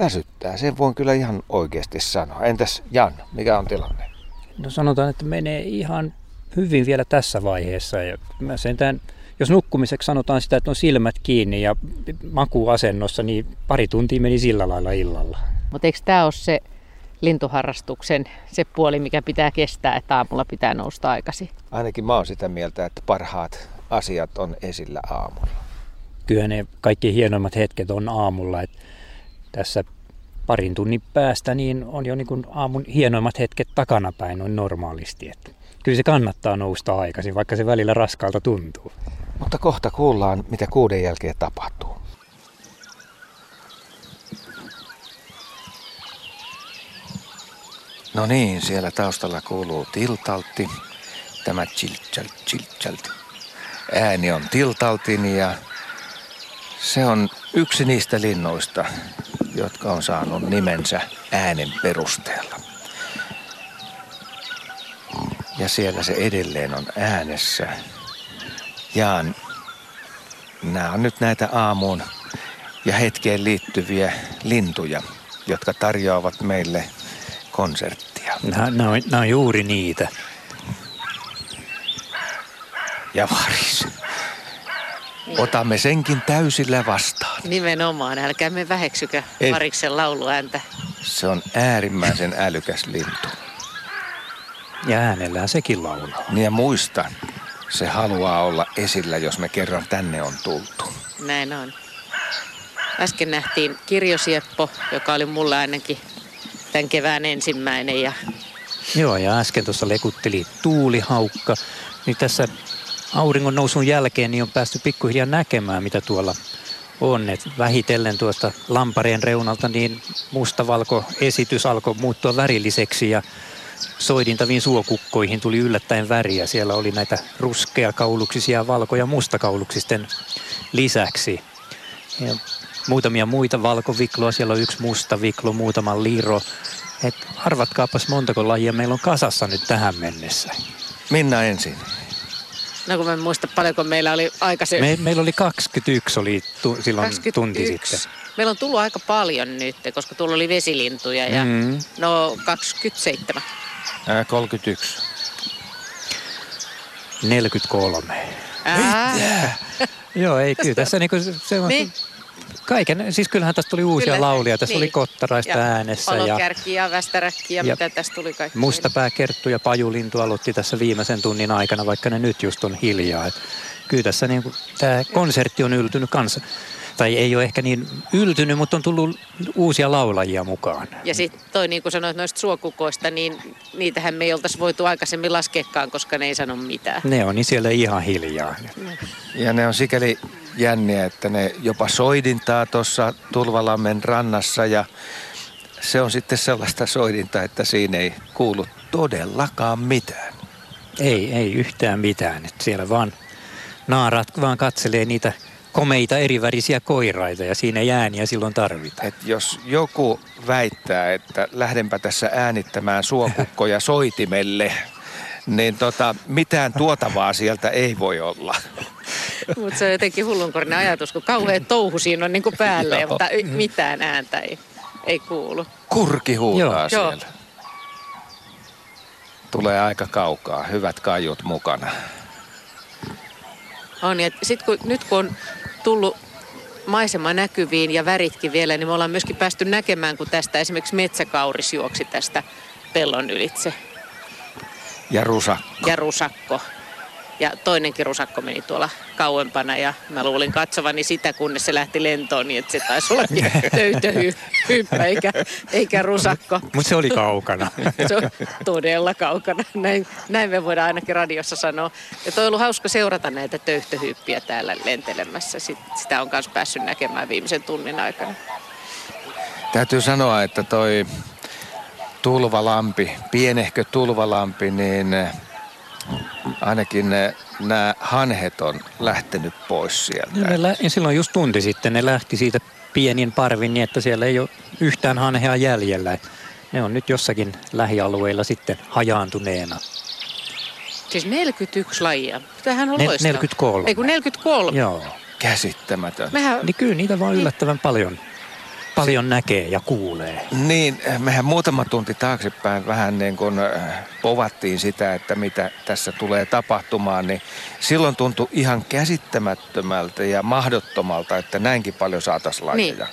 Väsyttää. Sen voin kyllä ihan oikeasti sanoa. Entäs Jan, mikä on tilanne? No sanotaan, että menee ihan hyvin vielä tässä vaiheessa. Ja mä sentään, jos nukkumiseksi sanotaan sitä, että on silmät kiinni ja makuasennossa, niin pari tuntia meni sillä lailla illalla. Mutta eikö tämä ole se lintuharrastuksen se puoli, mikä pitää kestää, että aamulla pitää nousta aikaisin? Ainakin mä oon sitä mieltä, että parhaat asiat on esillä aamulla. Kyllä ne kaikki hienoimmat hetket on aamulla. Että tässä parin tunnin päästä niin on jo niin kuin aamun hienoimmat hetket takanapäin noin normaalisti. Että kyllä se kannattaa nousta aikaisin, vaikka se välillä raskaalta tuntuu. Mutta kohta kuullaan, mitä kuuden jälkeen tapahtuu. No niin, siellä taustalla kuuluu tiltaltti. Tämä chilchalt, chilchalt. Ääni on tiltaltin ja se on yksi niistä linnoista, jotka on saanut nimensä äänen perusteella. Ja siellä se edelleen on äänessä. Ja nämä on nyt näitä aamuun ja hetkeen liittyviä lintuja, jotka tarjoavat meille konserttia. Nämä, nämä, on, nämä on juuri niitä. ja varis. Otamme senkin täysillä vastaan. Nimenomaan, älkää me väheksykö Ei. variksen lauluääntä. Se on äärimmäisen älykäs lintu. Ja äänellään sekin laulaa. Niin ja muista, se haluaa olla esillä, jos me kerran tänne on tultu. Näin on. Äsken nähtiin kirjosieppo, joka oli mulla ainakin tämän kevään ensimmäinen. Ja Joo, ja äsken tuossa lekutteli tuulihaukka. Niin tässä auringon nousun jälkeen niin on päästy pikkuhiljaa näkemään, mitä tuolla on. Et vähitellen tuosta lampareen reunalta niin mustavalko esitys alkoi muuttua värilliseksi ja soidintaviin suokukkoihin tuli yllättäen väriä. Siellä oli näitä ruskeakauluksisia, valko- ja mustakauluksisten lisäksi. Ja muutamia muita valkovikloa, siellä on yksi musta viklo, muutama liro. Et arvatkaapas montako lajia meillä on kasassa nyt tähän mennessä. Minna ensin. No kun mä en muista paljonko meillä oli aikaisemmin. Me, meillä oli 21 oli tu, silloin tunti sitten. Meillä on tullut aika paljon nyt, koska tuolla oli vesilintuja ja Mm. no 27. Ää, 31. 43. Ää, Joo, ei kyllä tässä niinku se, se on Niin. Kaiken, siis kyllähän tästä tuli uusia Kyllä, laulia. Tässä niin. oli kottaraista ja äänessä ja Palokärki ja västäräkki ja, ja mitä tästä tuli kaikki. mustapääkerttu ja pajulintu aloitti tässä viimeisen tunnin aikana, vaikka ne nyt just on hiljaa. Et kyllä tässä niinku, tämä konsertti on yltynyt kanssa. Tai ei ole ehkä niin yltynyt, mutta on tullut uusia laulajia mukaan. Ja sitten toi niin kuin sanoit noista suokukoista, niin niitähän me ei oltaisi voitu aikaisemmin laskekaan, koska ne ei sano mitään. Ne on niin siellä ihan hiljaa. Ja ne on sikäli jänniä, että ne jopa soidintaa tuossa Tulvalammen rannassa ja se on sitten sellaista soidintaa, että siinä ei kuulu todellakaan mitään. Ei, ei yhtään mitään. Et siellä vaan naarat vaan katselee niitä komeita erivärisiä koiraita ja siinä ei ääniä silloin tarvita. Et jos joku väittää, että lähdenpä tässä äänittämään suokukkoja soitimelle, niin tota, mitään tuotavaa sieltä ei voi olla. Mutta se on jotenkin hullunkorinen ajatus, kun kauhean touhu siinä on niin kuin päälle, Joo. mutta y- mitään ääntä ei, ei kuulu. Kurki huutaa Joo. siellä. Tulee aika kaukaa, hyvät kaiut mukana. On, ja sit kun, nyt kun on tullut maisema näkyviin ja väritkin vielä, niin me ollaan myöskin päästy näkemään, kun tästä esimerkiksi metsäkauris juoksi tästä pellon ylitse Ja rusa. ja rusakko. Ja toinenkin rusakko meni tuolla kauempana ja mä luulin katsovani sitä, kunnes se lähti lentoon, niin että se taisi olla töytöhyppä eikä, eikä rusakko. Mutta se oli kaukana. Se on todella kaukana. Näin, näin me voidaan ainakin radiossa sanoa. Ja toi on ollut hauska seurata näitä töyhtöhyppiä täällä lentelemässä. Sit, sitä on myös päässyt näkemään viimeisen tunnin aikana. Täytyy sanoa, että toi tulvalampi, pienehkö tulvalampi, niin ainakin nämä hanhet on lähtenyt pois sieltä. Ne lä- ja silloin just tunti sitten ne lähti siitä pienin parvin niin, että siellä ei ole yhtään hanhea jäljellä. Ne on nyt jossakin lähialueilla sitten hajaantuneena. Siis 41 lajia. Tämähän on Ne- loistavaa. 43. Ei kun 43. Joo. Käsittämätön. Mehän, Niin kyllä niitä vaan yllättävän paljon, paljon näkee ja kuulee. Niin, mehän muutama tunti taaksepäin vähän niin kuin äh, povattiin sitä, että mitä tässä tulee tapahtumaan, niin silloin tuntui ihan käsittämättömältä ja mahdottomalta, että näinkin paljon saataisiin lajeja. Niin.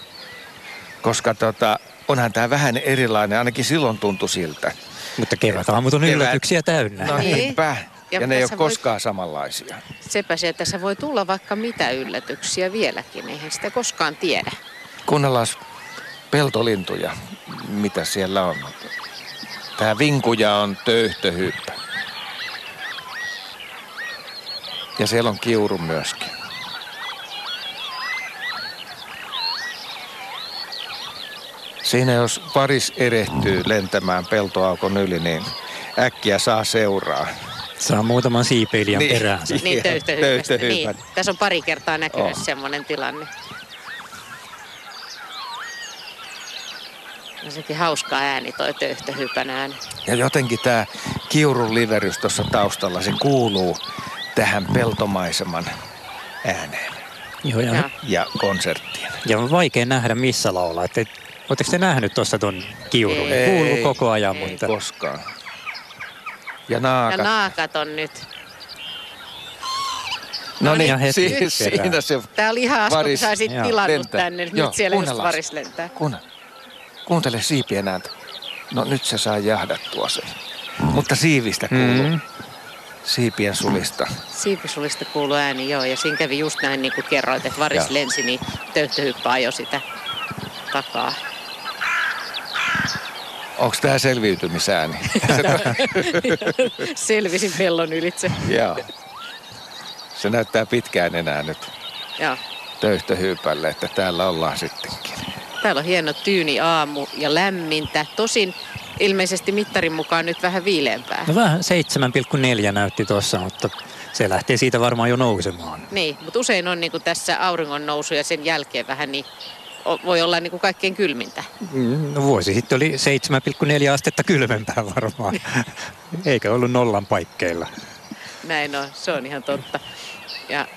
Koska tota, onhan tämä vähän erilainen, ainakin silloin tuntui siltä. Mutta kevätaamut on Kevät- yllätyksiä täynnä. No Niin. niinpä. Ja, Ja ne ei ole tässä voi- koskaan samanlaisia. sepä se, että tässä voi tulla vaikka mitä yllätyksiä vieläkin. Eihän sitä koskaan tiedä. Kuunnellaan peltolintuja, mitä siellä on. Tämä vinkuja on töyhtöhyppä. Ja siellä on kiuru myöskin. Siinä jos paris erehtyy lentämään peltoaukon yli, niin äkkiä saa seuraa. Saa muutaman siipeilijän Niin. peräänsä. Niin, Joo, töyhtöhypästä. Niin. Tässä on pari kertaa näkynyt On. semmoinen tilanne. No sekin hauska ääni toi töyhtöhypän ääni. Ja jotenkin tämä kiurun liverys tuossa taustalla, se kuuluu tähän peltomaiseman ääneen Joo, ja, Joo. ja konserttiin. ja on vaikea nähdä missä laulaa. Että Oletteko te nähnyt tuossa ton kiurun? Ei. Kuuluu koko ajan, Ei. mutta Koskaan. Ja Ja naakat. naakat on nyt. No niin, heti si- siinä se... Tää oli ihan Asko, kun Joo, tilannut lentää. tänne. Nyt Joo, siellä just varis lentää. Kuunne, kuuntele siipien ääntä. No nyt se saa jahdattua se. Mutta siivistä kuuluu. Mm. Siipien sulista. Siipisulista kuuluu ääni, joo. Ja siinä kävi just näin, niin kuin kerroit, että varis Joo. lensi, niin töyhtöhyppä ajoi sitä takaa. Onko tämä selviytymisääni? Selvisin pellon ylitse. Joo. Se näyttää pitkään enää nyt Joo. töyhtöhyypälle, että täällä ollaan sittenkin. Täällä on hieno tyyni aamu ja lämmintä. Tosin ilmeisesti mittarin mukaan nyt vähän viileämpää. No vähän 7,4 näytti tuossa, mutta se lähtee siitä varmaan jo nousemaan. Niin, mutta usein on niin kuin tässä auringon nousu ja sen jälkeen vähän niin voi olla niin kuin kaikkein kylmintä. Mm, No vuosi sitten oli 7,4 astetta kylmempää varmaan. Eikä ollut nollan paikkeilla. Näin on, se on ihan totta. Ja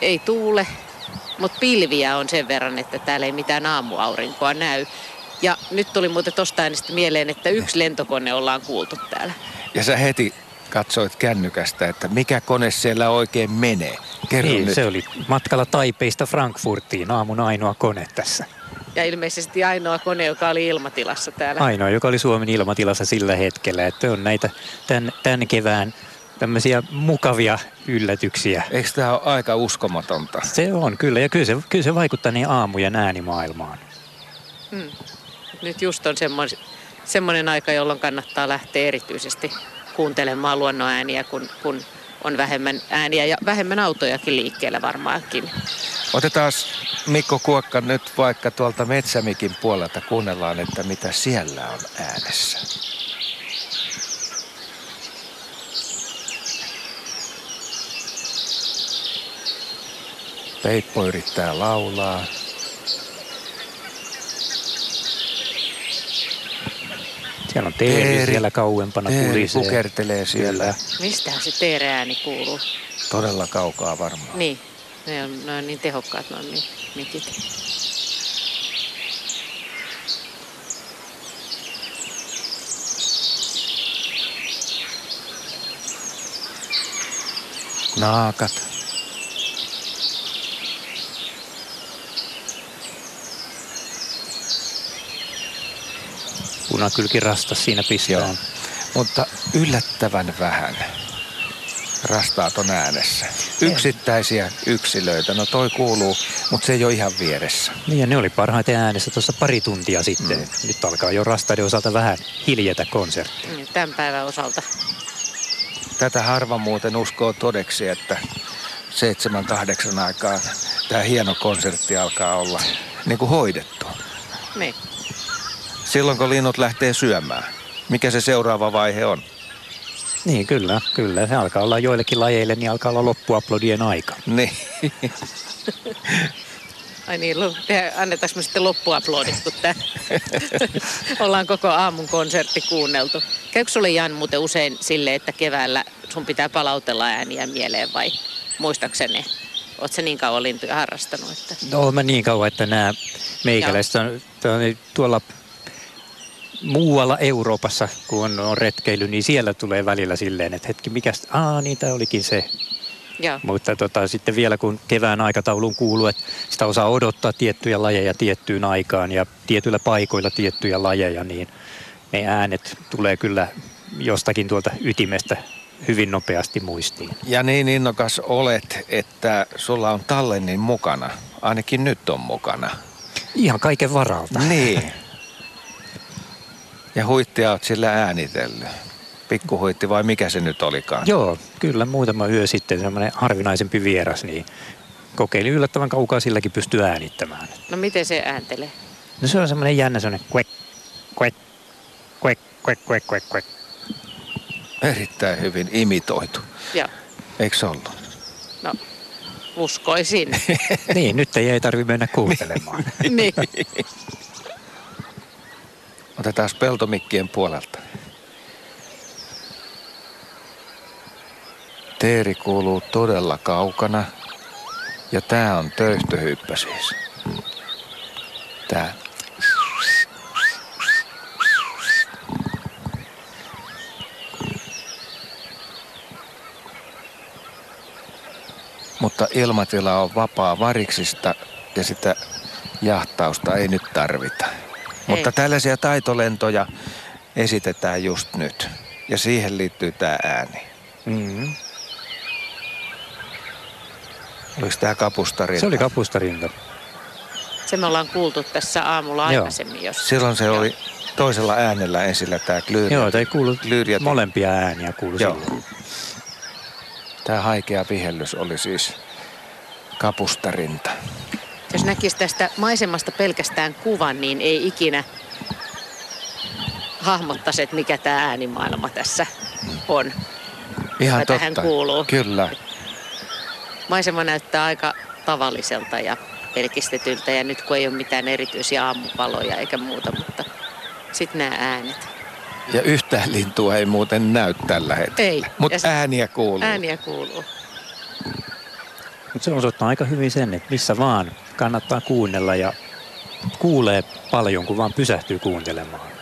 ei tuule, mutta pilviä on sen verran, että täällä ei mitään aamuaurinkoa näy. Ja nyt tuli muuten tosta äänestä mieleen, että yksi lentokone ollaan kuultu täällä. Ja sä heti katsoit kännykästä, että mikä kone siellä oikein menee. Kerro Niin, nyt. se oli matkalla Taipeista Frankfurtiin aamun ainoa kone tässä. Ja ilmeisesti ainoa kone, joka oli ilmatilassa täällä. Ainoa, joka oli Suomen ilmatilassa sillä hetkellä. Että on näitä tämän, tämän kevään tämmöisiä mukavia yllätyksiä. Eikö tämä ole aika uskomatonta? Se on kyllä, ja kyllä se, kyllä se vaikuttaa niin aamujen äänimaailmaan. Mm. Nyt just on semmoinen, semmoinen aika, jolloin kannattaa lähteä erityisesti kuuntelemaan luonnonääniä, kun, kun on vähemmän ääniä ja vähemmän autojakin liikkeellä varmaankin. Otetaan Mikko Kuokka nyt vaikka tuolta Metsämikin puolelta kuunnellaan, että mitä siellä on äänessä. Peippo yrittää laulaa. Siellä on teeri, Teeri. siellä kauempana Teeri kurisee. kukertelee siellä. Kyllä. Mistähän se teereääni kuuluu? Todella kaukaa varmaan. Niin, ne on, ne on niin tehokkaat noin mi- mikit. Naakat. Punakylki rastas siinä pistää. Joo. Mutta yllättävän vähän rastaaton äänessä. Yksittäisiä yksilöitä, no toi kuuluu, mutta se ei ole ihan vieressä. Niin ja ne oli parhaiten äänessä tuossa pari tuntia sitten. Mm. Nyt alkaa jo rastaiden osalta vähän hiljetä konsertti. Mm, Tämän päivän osalta. Tätä harva muuten uskoo todeksi, että seitsemän kahdeksan aikaan tämä hieno konsertti alkaa olla niin kuin hoidettu. Niin. Silloin kun linnut lähtee syömään, mikä se seuraava vaihe on? Niin kyllä, kyllä. Se alkaa olla joillekin lajeille, niin alkaa olla loppuaplodien aika. Niin. Ai niin, annetaanko me sitten loppuaplodit, kun tää ollaan koko aamun konsertti kuunneltu. Käykö sulle Jan muuten usein sille, että keväällä sun pitää palautella ääniä mieleen vai muistaakseni? Oot sä niin kauan lintuja harrastanut, että... No mä niin kauan, että nämä meikäläiset on, on tuolla muualla Euroopassa, kun on, on retkeily, niin siellä tulee välillä silleen, että hetki, mikä, aa niin tämä olikin se. Joo. Mutta tota, sitten vielä kun kevään aikatauluun kuuluu, että sitä osaa odottaa tiettyjä lajeja tiettyyn aikaan ja tietyillä paikoilla tiettyjä lajeja, niin ne äänet tulee kyllä jostakin tuolta ytimestä hyvin nopeasti muistiin. Ja niin innokas olet, että sulla on tallennin mukana. Ainakin nyt on mukana. Ihan kaiken varalta. Niin. Ja huittia oot sillä äänitellyt. Pikkuhuitti vai mikä se nyt olikaan? Joo, kyllä muutama yö sitten semmoinen harvinaisempi vieras, niin kokeilin yllättävän kaukaa silläkin pystyy äänittämään. No miten se ääntelee? No se on semmoinen jännä semmoinen quack, quack, quack, quack, quack, quack, quack. Erittäin hyvin imitoitu. Joo. Eikö se ollut? No, uskoisin. Niin, nyt ei, ei tarvi mennä kuuntelemaan. niin. Otetaan peltomikkien puolelta. Teeri kuuluu todella kaukana. Ja tää on töyhtöhyppä siis. Tää. mutta ilmatila on vapaa variksista ja sitä jahtausta ei nyt tarvita. Ei. Mutta tällaisia taitolentoja esitetään just nyt. Ja siihen liittyy tämä ääni. Mm-hmm. Oliko tämä kapustarinta? Se oli kapustarinta. Se me ollaan kuultu tässä aamulla aikaisemmin. Jos... Silloin se Joo. oli toisella äänellä esillä tämä klyyri. Joo, ei kuulu molempia ääniä kuulu Joo. Silloin. Tämä haikea vihellys oli siis kapustarinta. Jos näkisi tästä maisemasta pelkästään kuvan, niin ei ikinä hahmottaisi, että mikä tämä äänimaailma tässä on. Ihan totta. tähän kuuluu. Kyllä. Maisema näyttää aika tavalliselta ja pelkistetyltä ja nyt kun ei ole mitään erityisiä aamupaloja eikä muuta, mutta sitten nämä äänet. Ja yhtään lintua ei muuten näy tällä hetkellä. Ei. Mutta ääniä kuuluu. Ääniä kuuluu. Mutta se osoittaa aika hyvin sen, että missä vaan kannattaa kuunnella ja kuulee paljon, kun vaan pysähtyy kuuntelemaan.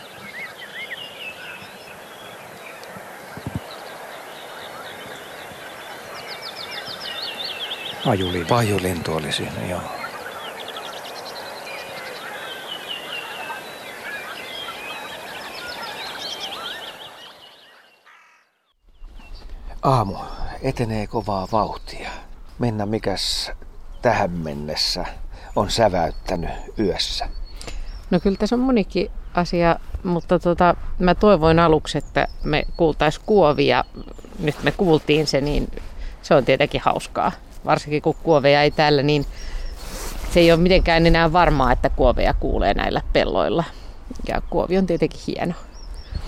Pajulintu. Pajulintu oli siinä, joo. Aamu etenee kovaa vauhtia. Mennä mikäs tähän mennessä on säväyttänyt yössä? No kyllä tässä on monikin asia, mutta tota, mä toivoin aluksi, että me kuultaisiin kuovia. Nyt me kuultiin se, niin se on tietenkin hauskaa. Varsinkin kun kuoveja ei täällä, niin se ei ole mitenkään enää varmaa, että kuoveja kuulee näillä pelloilla. Ja kuovi on tietenkin hieno.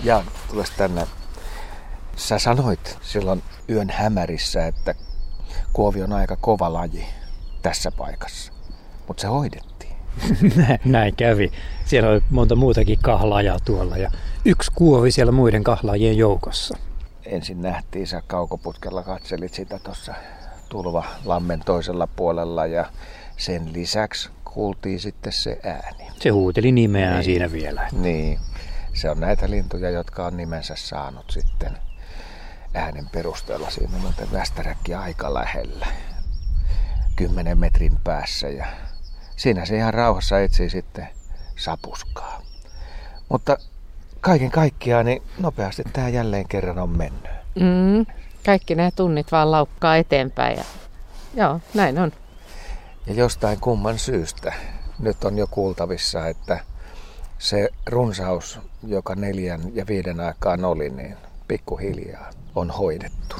Ja tules tänne Sä sanoit silloin yön hämärissä, että kuovi on aika kova laji tässä paikassa, mutta se hoidettiin. Näin kävi. Siellä oli monta muutakin kahlaajaa tuolla ja yksi kuovi siellä muiden kahlaajien joukossa. Ensin nähtiin, sä kaukoputkella katselit sitä tuossa tulva lammen toisella puolella ja sen lisäksi kuultiin sitten se ääni. Se huuteli nimeään niin, siinä vielä. Niin. Se on näitä lintuja, jotka on nimensä saanut sitten äänen perusteella. Siinä on muuten västäräkki aika lähellä, kymmenen metrin päässä ja siinä se ihan rauhassa etsii sitten sapuskaa. Mutta kaiken kaikkiaan niin nopeasti tämä jälleen kerran on mennyt. Mm, kaikki nämä tunnit vaan laukkaa eteenpäin ja joo, näin on. Ja jostain kumman syystä nyt on jo kuultavissa, että se runsaus, joka neljän ja viiden aikaan oli, niin pikkuhiljaa on hoidettu.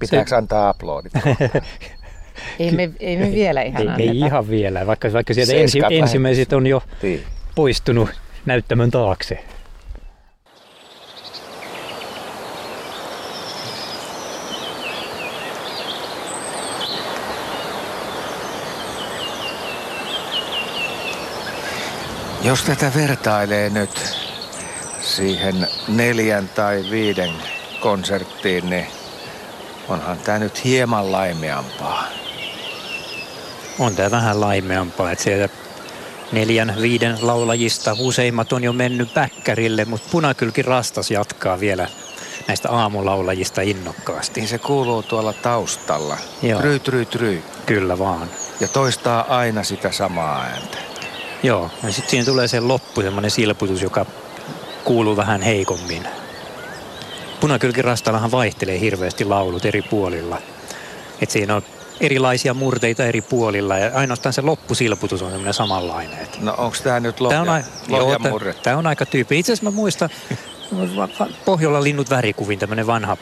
Pitääkö se... antaa aplodit? ei, me, ei me vielä ihan ei, ei ihan vielä, vaikka, vaikka sieltä ensi, ensimmäiset on jo niin. poistunut näyttämön taakse. Jos tätä vertailee nyt siihen neljän tai viiden konserttiin, niin onhan tämä nyt hieman laimeampaa. On tämä vähän laimeampaa, että sieltä neljän, viiden laulajista useimmat on jo mennyt päkkärille, mutta punakylki rastas jatkaa vielä näistä aamulaulajista innokkaasti. Niin se kuuluu tuolla taustalla. Joo. Try, try, try. Kyllä vaan. Ja toistaa aina sitä samaa ääntä. Joo, ja sitten siinä tulee se loppu, semmoinen silputus, joka kuuluu vähän heikommin. Punakylkirastallahan vaihtelee hirveästi laulut eri puolilla. Et siinä on erilaisia murteita eri puolilla ja ainoastaan se loppusilputus on semmoinen samanlainen. No onko tämä nyt lohja, tämä on, lohja? Tämä on aika tyyppi. Itse asiassa mä muistan Pohjolan linnut värikuvin tämmöinen vanha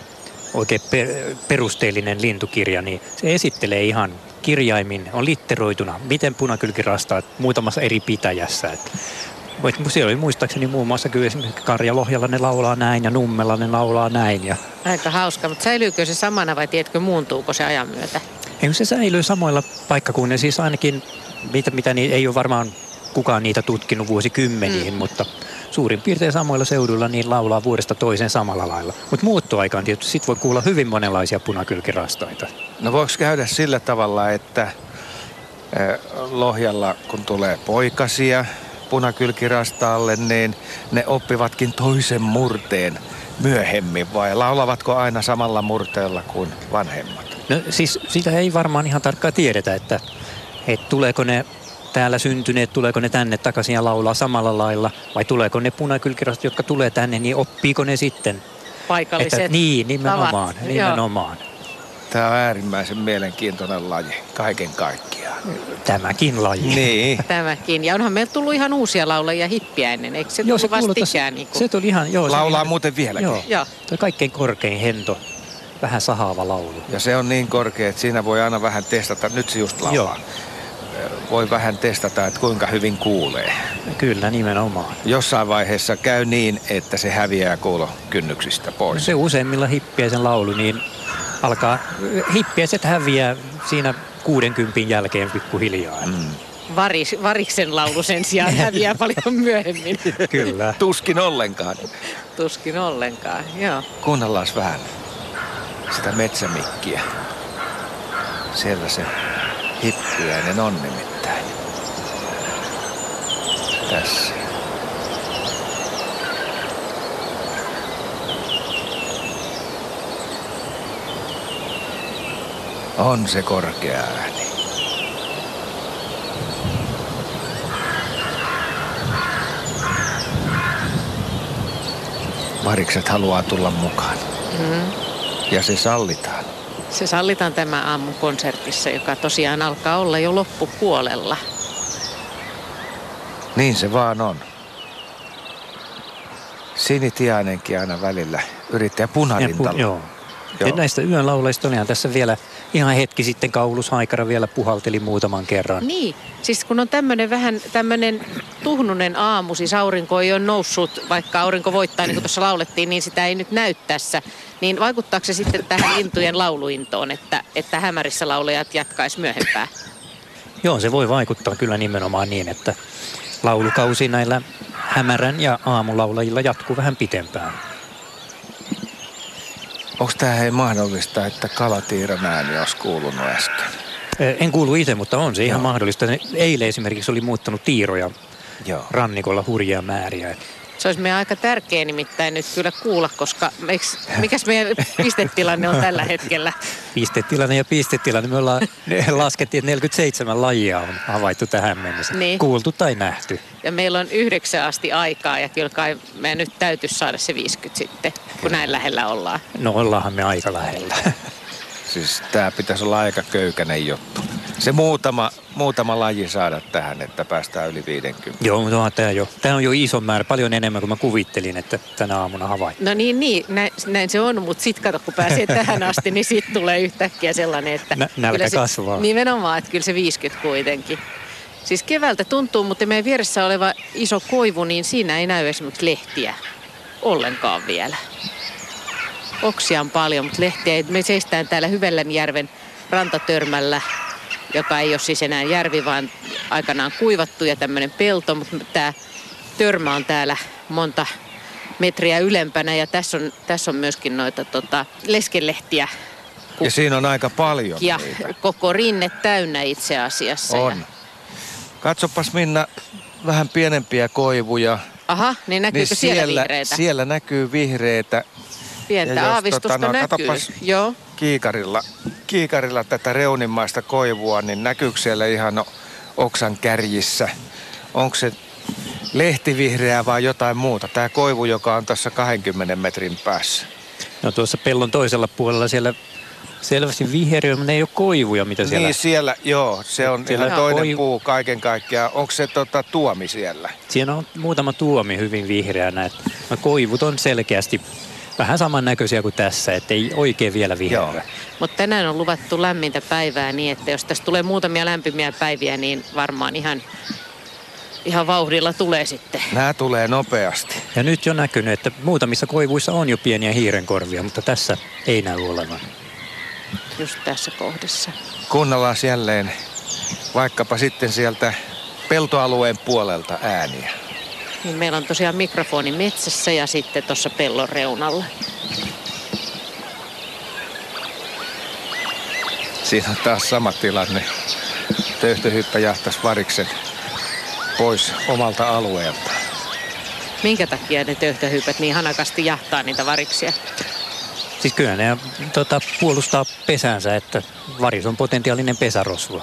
oikein per, perusteellinen lintukirja, niin se esittelee ihan kirjaimin, on litteroituna, miten punakylkirastaat muutamassa eri pitäjässä. Et siellä oli muistaakseni muun muassa kyllä esimerkiksi Karjalohjalla ne laulaa näin ja Nummella ne laulaa näin. Ja... Aika hauska, mutta säilyykö se samana vai tiedätkö muuntuuko se ajan myötä? Ei, se säilyy samoilla paikkakunnilla, siis ainakin mitä, mitä niin, ei ole varmaan kukaan niitä tutkinut vuosikymmeniin, mm. mutta suurin piirtein samoilla seuduilla niin laulaa vuodesta toiseen samalla lailla. Mutta muuttoaikaan tietysti sit voi kuulla hyvin monenlaisia punakylkirastaita. No voiko käydä sillä tavalla, että Lohjalla kun tulee poikasia, punakylkirastaalle, niin ne oppivatkin toisen murteen myöhemmin vai laulavatko aina samalla murteella kuin vanhemmat? No siis sitä ei varmaan ihan tarkkaan tiedetä, että, että tuleeko ne täällä syntyneet, tuleeko ne tänne takaisin ja laulaa samalla lailla, vai tuleeko ne punakylkirastot, jotka tulee tänne, niin oppiiko ne sitten? Paikalliset Että, niin, nimenomaan, tavat. nimenomaan. Tämä on äärimmäisen mielenkiintoinen laji kaiken kaikkiaan. Tämäkin laji. Niin. Tämäkin. Ja onhan meillä tullut ihan uusia laulajia hippiäinen, eikö se Joo, tossa- vastikään? Niin kuin... Se tuli ihan, joo. se Laulaa ihan, muuten vieläkin. Joo, Joo. tuo kaikkein korkein hento, vähän sahaava laulu. Ja se on niin korkea, että siinä voi aina vähän testata. Nyt se just laulaa. Joo. Voi vähän testata, että kuinka hyvin kuulee. Kyllä, nimenomaan. Jossain vaiheessa käy niin, että se häviää kuulo kynnyksistä pois. Se useimmilla hippiäisen laulu, niin alkaa, hippiäiset häviää siinä 60 jälkeen pikkuhiljaa. Mm. Varis, variksen laulu sen sijaan häviää paljon myöhemmin. Kyllä. Tuskin ollenkaan. Tuskin ollenkaan, joo. Kuunnellaan vähän sitä metsämikkiä. Siellä se hippiäinen on nimittäin. Tässä. On se korkea ääni. Varikset haluaa tulla mukaan. Mm. Ja se sallitaan. Se sallitaan tämä aamun konsertissa, joka tosiaan alkaa olla jo loppupuolella. Niin se vaan on. Sinitiainenkin aina välillä yrittää Ja pu- punarintalla. joo. Joo. Ja näistä yön lauleista olihan tässä vielä ihan hetki sitten Kaulus Haikara vielä puhalteli muutaman kerran. Niin, siis kun on tämmöinen vähän tämmöinen tuhnunen aamu, siis aurinko ei ole noussut, vaikka aurinko voittaa, niin kuin tuossa laulettiin, niin sitä ei nyt näy tässä. Niin vaikuttaako se sitten tähän lintujen lauluintoon, että, että hämärissä laulajat jatkaisi myöhempään? Joo, se voi vaikuttaa kyllä nimenomaan niin, että laulukausi näillä hämärän ja aamulaulajilla jatkuu vähän pitempään. Onko tämä hei mahdollista, että kalatiiran ääni olisi kuulunut äsken? En kuulu itse, mutta on se ihan Joo. mahdollista. Eilen esimerkiksi oli muuttanut tiiroja Joo. rannikolla hurjia määriä. Se olisi meidän aika tärkeä nimittäin nyt kyllä kuulla, koska eiks, mikäs meidän pistetilanne on tällä hetkellä? Pistetilanne ja pistetilanne. Me ollaan laskettiin, että 47 lajia on havaittu tähän mennessä. Niin. Kuultu tai nähty. Ja meillä on yhdeksän asti aikaa ja kyllä kai meidän nyt täytyisi saada se 50 sitten, kun näin lähellä ollaan. No ollaanhan me aika lähellä. Siis tämä pitäisi olla aika köykäinen juttu. Se muutama, muutama laji saada tähän, että päästään yli 50. Joo, mutta onhan tämä jo, tämä on jo iso määrä, paljon enemmän kuin mä kuvittelin, että tänä aamuna havaittiin. No niin, niin näin, näin se on, mutta sitten kato, kun pääsee tähän asti, niin sitten tulee yhtäkkiä sellainen, että... Nä- nälkä kyllä se, kasvaa. Nimenomaan, että kyllä se 50 kuitenkin. Siis keväältä tuntuu, mutta meidän vieressä oleva iso koivu, niin siinä ei näy esimerkiksi lehtiä ollenkaan vielä. Oksia on paljon, mutta lehtiä ei. Me seistään täällä Hyvellänjärven rantatörmällä, joka ei ole siis enää järvi, vaan aikanaan kuivattu ja tämmöinen pelto, mutta tämä törmä on täällä monta metriä ylempänä ja tässä on, tässä on myöskin noita tota, leskelehtiä Ja siinä on aika paljon ja niitä. koko rinne täynnä itse asiassa. Ja, On. Katsopas Minna, vähän pienempiä koivuja. aha, niin näkyykö niin siellä, siellä, vihreitä? siellä näkyy vihreitä Pientä ja jos aavistusta tota, no, näkyy. katopas. Joo. kiikarilla, kiikarilla tätä reunimmaista koivua, niin näkyykö siellä ihan no, oksan kärjissä? Onko se lehtivihreää vai jotain muuta? Tämä koivu, joka on tässä 20 metrin päässä. No tuossa pellon toisella puolella siellä selvästi viheriö, mutta ne ei ole koivuja, mitä siellä... Niin siellä, joo, se on Siellä ihan toinen koivu- puu kaiken kaikkiaan. Onko se tota, tuomi siellä? Siinä on muutama tuomi hyvin vihreänä. Että no koivut on selkeästi vähän samannäköisiä kuin tässä, ettei oikein vielä vihreä. Mutta tänään on luvattu lämmintä päivää niin, että jos tästä tulee muutamia lämpimiä päiviä, niin varmaan ihan, ihan vauhdilla tulee sitten. Nämä tulee nopeasti. Ja nyt jo näkynyt, että muutamissa koivuissa on jo pieniä hiirenkorvia, mutta tässä ei näy olevan. Just tässä kohdassa. Kuunnellaan jälleen vaikkapa sitten sieltä peltoalueen puolelta ääniä. Niin meillä on tosiaan mikrofoni metsässä ja sitten tuossa pellon reunalla. Siinä on taas sama tilanne. Töyhtöhyppä jahtas variksen pois omalta alueelta. Minkä takia ne töyhtöhypät niin hanakasti jahtaa niitä variksia? Siis kyllä ne tota, puolustaa pesänsä, että varis on potentiaalinen pesärosvo.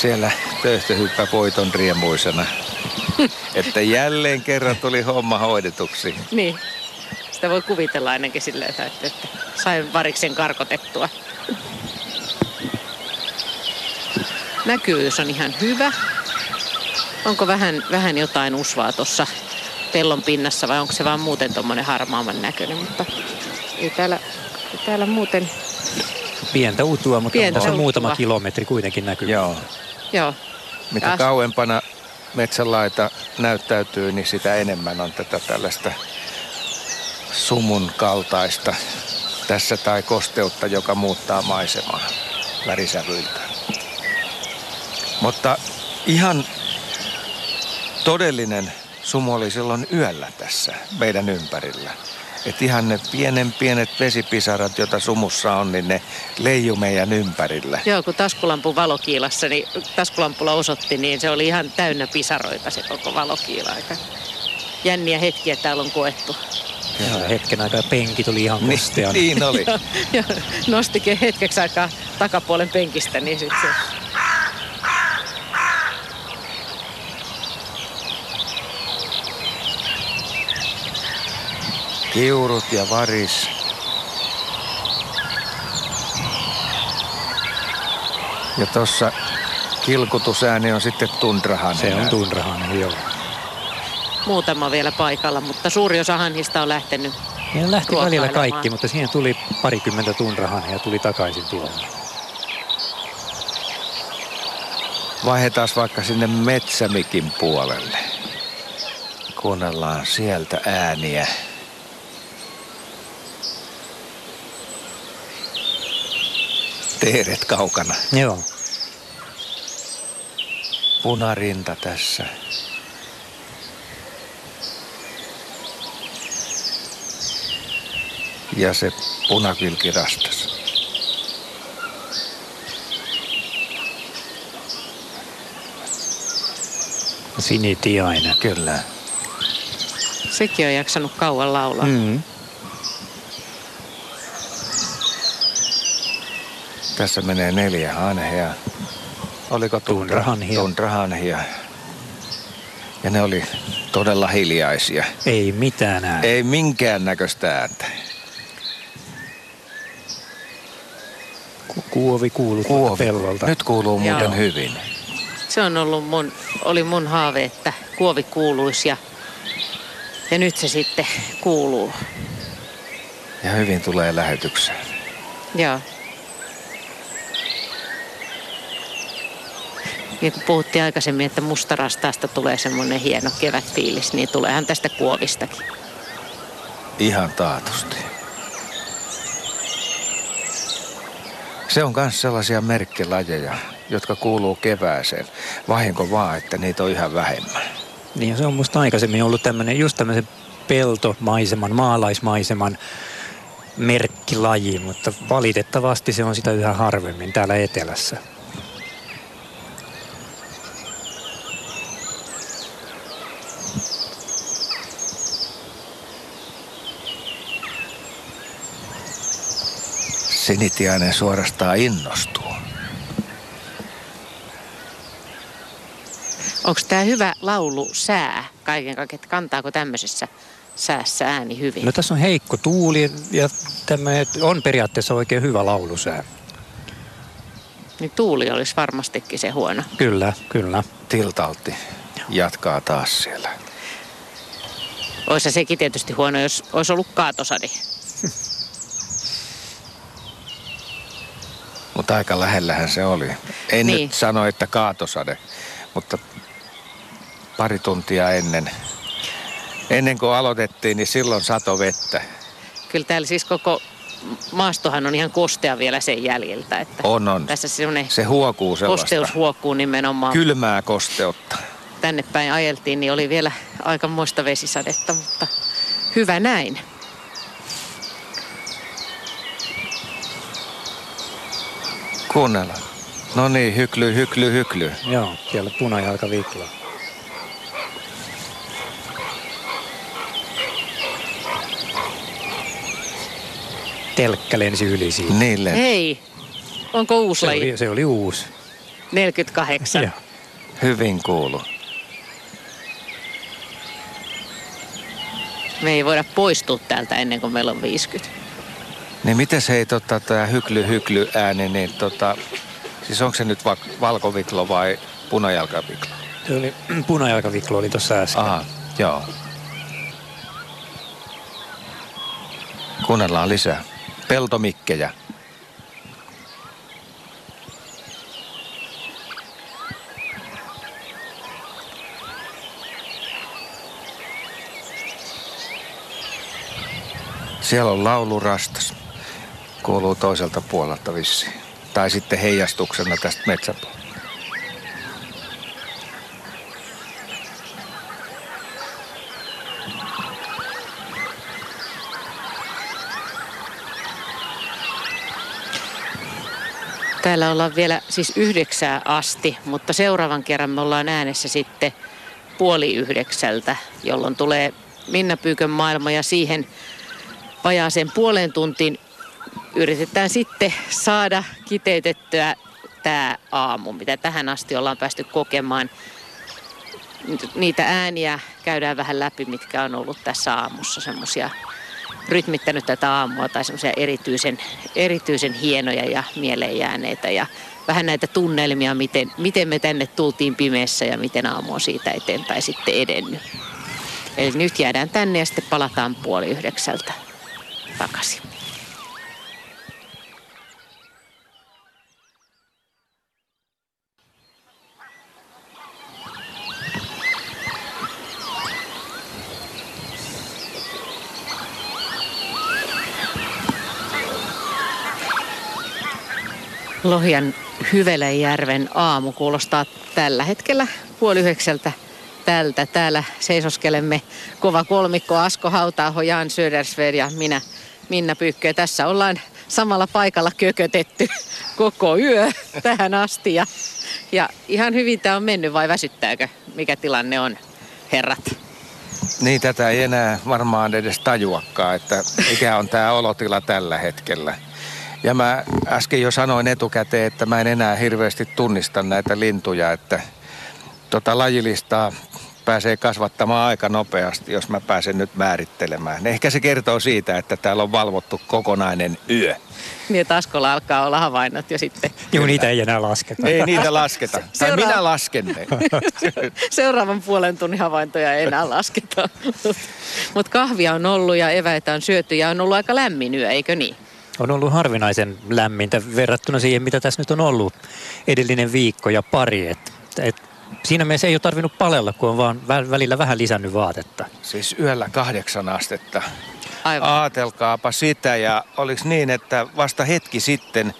Siellä töyhtöhyppä voiton riemuisena. että jälleen kerran tuli homma hoidetuksi. Niin. Sitä voi kuvitella ainakin silleen, että, että sain variksen karkotettua. Näkyvyys on ihan hyvä. Onko vähän, vähän jotain usvaa tuossa pellon pinnassa vai onko se vaan muuten tuommoinen harmaaman näköinen, mutta ei täällä, ei täällä muuten... Pientä utua, mutta Pientä on se muutama kilometri kuitenkin näkyy. Joo. Joo, Mitä Ja- kauempana metsänlaita näyttäytyy, niin sitä enemmän on tätä tällaista sumun kaltaista tässä tai kosteutta, joka muuttaa maisemaa värisävyiltä. Mutta ihan todellinen sumu oli silloin yöllä tässä meidän ympärillä. Että ihan ne pienen pienet vesipisarat, joita sumussa on, niin ne leiju meidän ympärillä. Joo, kun taskulampun valokiilassa, niin taskulampulla osoitti, niin se oli ihan täynnä pisaroita se koko valokiila. Aika jänniä hetkiä täällä on koettu. Ja hetken aikaa penkit oli ihan Niin, kosteana. niin oli. Ja nostikin hetkeksi aikaa takapuolen penkistä, niin sitten se... Kiurut ja varis. Ja tossa kilkutusääni on sitten tundrahan. Se on tunrahan, joo. muutama vielä paikalla, mutta suuri osa hanhista on lähtenyt. Ja lähti välillä kaikki, mutta siihen tuli parikymmentä tunrahan ja tuli takaisin tilalle. Vaihdetaan vaikka sinne metsämikin puolelle. Kuunnellaan sieltä ääniä. Teeret kaukana. Joo. Punarinta tässä. Ja se punakylki rastas. Sinitiainen. Kyllä. Sekin on jaksanut kauan laulaa. Mm. Tässä menee neljä hanhea. Oliko tundra? Tundrahanhia. Tundrahanhia. Ja ne oli todella hiljaisia. Ei mitään ääni. Ei minkään näköistä ääntä. Ku- Kuovi kuuluu Kuovi. pellolta. Nyt kuuluu muuten Joo. hyvin. Se on ollut mun, oli mun haave, että kuovi kuuluisi ja, ja nyt se sitten kuuluu. Ja hyvin tulee lähetykseen. Joo. Niin kuin puhuttiin aikaisemmin, että mustarastaasta tulee semmoinen hieno kevätfiilis, niin tuleehan tästä kuovistakin. Ihan taatusti. Se on myös sellaisia merkkilajeja, jotka kuuluu kevääseen. Vahinko vaan, että niitä on yhä vähemmän. Niin se on musta aikaisemmin ollut tämmöinen, just tämmöisen peltomaiseman, maalaismaiseman merkkilaji, mutta valitettavasti se on sitä yhä harvemmin täällä etelässä. Sinitiainen suorastaan innostuu. Onko tämä hyvä laulu sää kaiken että kantaako tämmöisessä säässä ääni hyvin? No tässä on heikko tuuli ja tämmöinen on periaatteessa oikein hyvä laulusää. Niin tuuli olisi varmastikin se huono. Kyllä, kyllä. Tiltalti jatkaa taas siellä. Olisi sekin tietysti huono, jos olisi ollut kaatosade. Mutta aika lähellähän se oli. En Niin. nyt sano, että kaatosade, mutta pari tuntia ennen, ennen kuin aloitettiin, niin silloin sato vettä. Kyllä täällä siis koko maastohan on ihan kostea vielä sen jäljiltä. Että On, on. Tässä Se huokuu sellaista kosteus huokkuu nimenomaan. kylmää kosteutta. Tänne päin ajeltiin, niin oli vielä aikamoista vesisadetta, mutta hyvä näin. Kuunnellaan. No niin, hykly, hykly, hykly. Joo, siellä punajalkavikla. Telkkä lensi yli siitä. Niille. Hei, onko uusi Se laji? oli, se oli uusi. 48. Joo. Hyvin kuulu. Me ei voida poistua täältä ennen kuin meillä on 50. Niin miten se ei tota, tämä hykly, hykly ääni, niin tota, siis onko se nyt va- valkoviklo vai punajalkaviklo? Se oli, punajalkaviklo oli tuossa äsken. Aha, joo. Kuunnellaan lisää. Peltomikkejä. Siellä on laulurastas. Kuuluu toiselta puolelta vissiin. Tai sitten heijastuksena tästä metsäpuolelta. Täällä ollaan vielä siis yhdeksää asti, mutta seuraavan kerran me ollaan äänessä sitten puoli yhdeksältä, jolloin tulee Minna Pyykön maailma ja siihen vajaaseen puoleen tuntiin yritetään sitten saada kiteytettyä tämä aamu, mitä tähän asti ollaan päästy kokemaan. Niitä ääniä käydään vähän läpi, mitkä on ollut tässä aamussa semmoisia rytmittänyt tätä aamua tai semmoisia erityisen, erityisen hienoja ja mieleen jääneitä ja vähän näitä tunnelmia, miten, miten me tänne tultiin pimeässä ja miten aamu on siitä eteenpäin sitten edennyt. Eli nyt jäädään tänne ja sitten palataan puoli yhdeksältä takaisin. Lohjan Hyvelänjärven aamu kuulostaa tällä hetkellä puoli yhdeksältä tältä. Täällä seisoskelemme kova kolmikko Asko Hautaaho, Jan Södersved ja minä Minna Pyykkö. Tässä ollaan samalla paikalla kökötetty koko yö tähän asti. Ja, ja ihan hyvin tämä on mennyt vai väsyttääkö? Mikä tilanne on, herrat? Niin, tätä ei enää varmaan edes tajuakaan, että mikä on tämä olotila tällä hetkellä. Ja mä äsken jo sanoin etukäteen, että mä en enää hirveästi tunnista näitä lintuja, että tota lajilistaa pääsee kasvattamaan aika nopeasti, jos mä pääsen nyt määrittelemään. Ehkä se kertoo siitä, että täällä on valvottu kokonainen yö. Niin, että Askolla alkaa olla havainnot jo sitten. Joo, niitä ei enää lasketa. Ei niitä lasketa. Tai Seuraava- minä lasken ne. Seuraavan puolen tunnin havaintoja ei enää lasketa. Mutta kahvia on ollut ja eväitä on syöty ja on ollut aika lämmin yö, eikö niin? On ollut harvinaisen lämmintä verrattuna siihen, mitä tässä nyt on ollut edellinen viikko ja pari. Et, et, siinä mielessä ei ole tarvinnut palella, kun on vaan vä- välillä vähän lisännyt vaatetta. Siis yöllä kahdeksan astetta. Aivan. Aatelkaapa sitä ja oliks niin, että vasta hetki sitten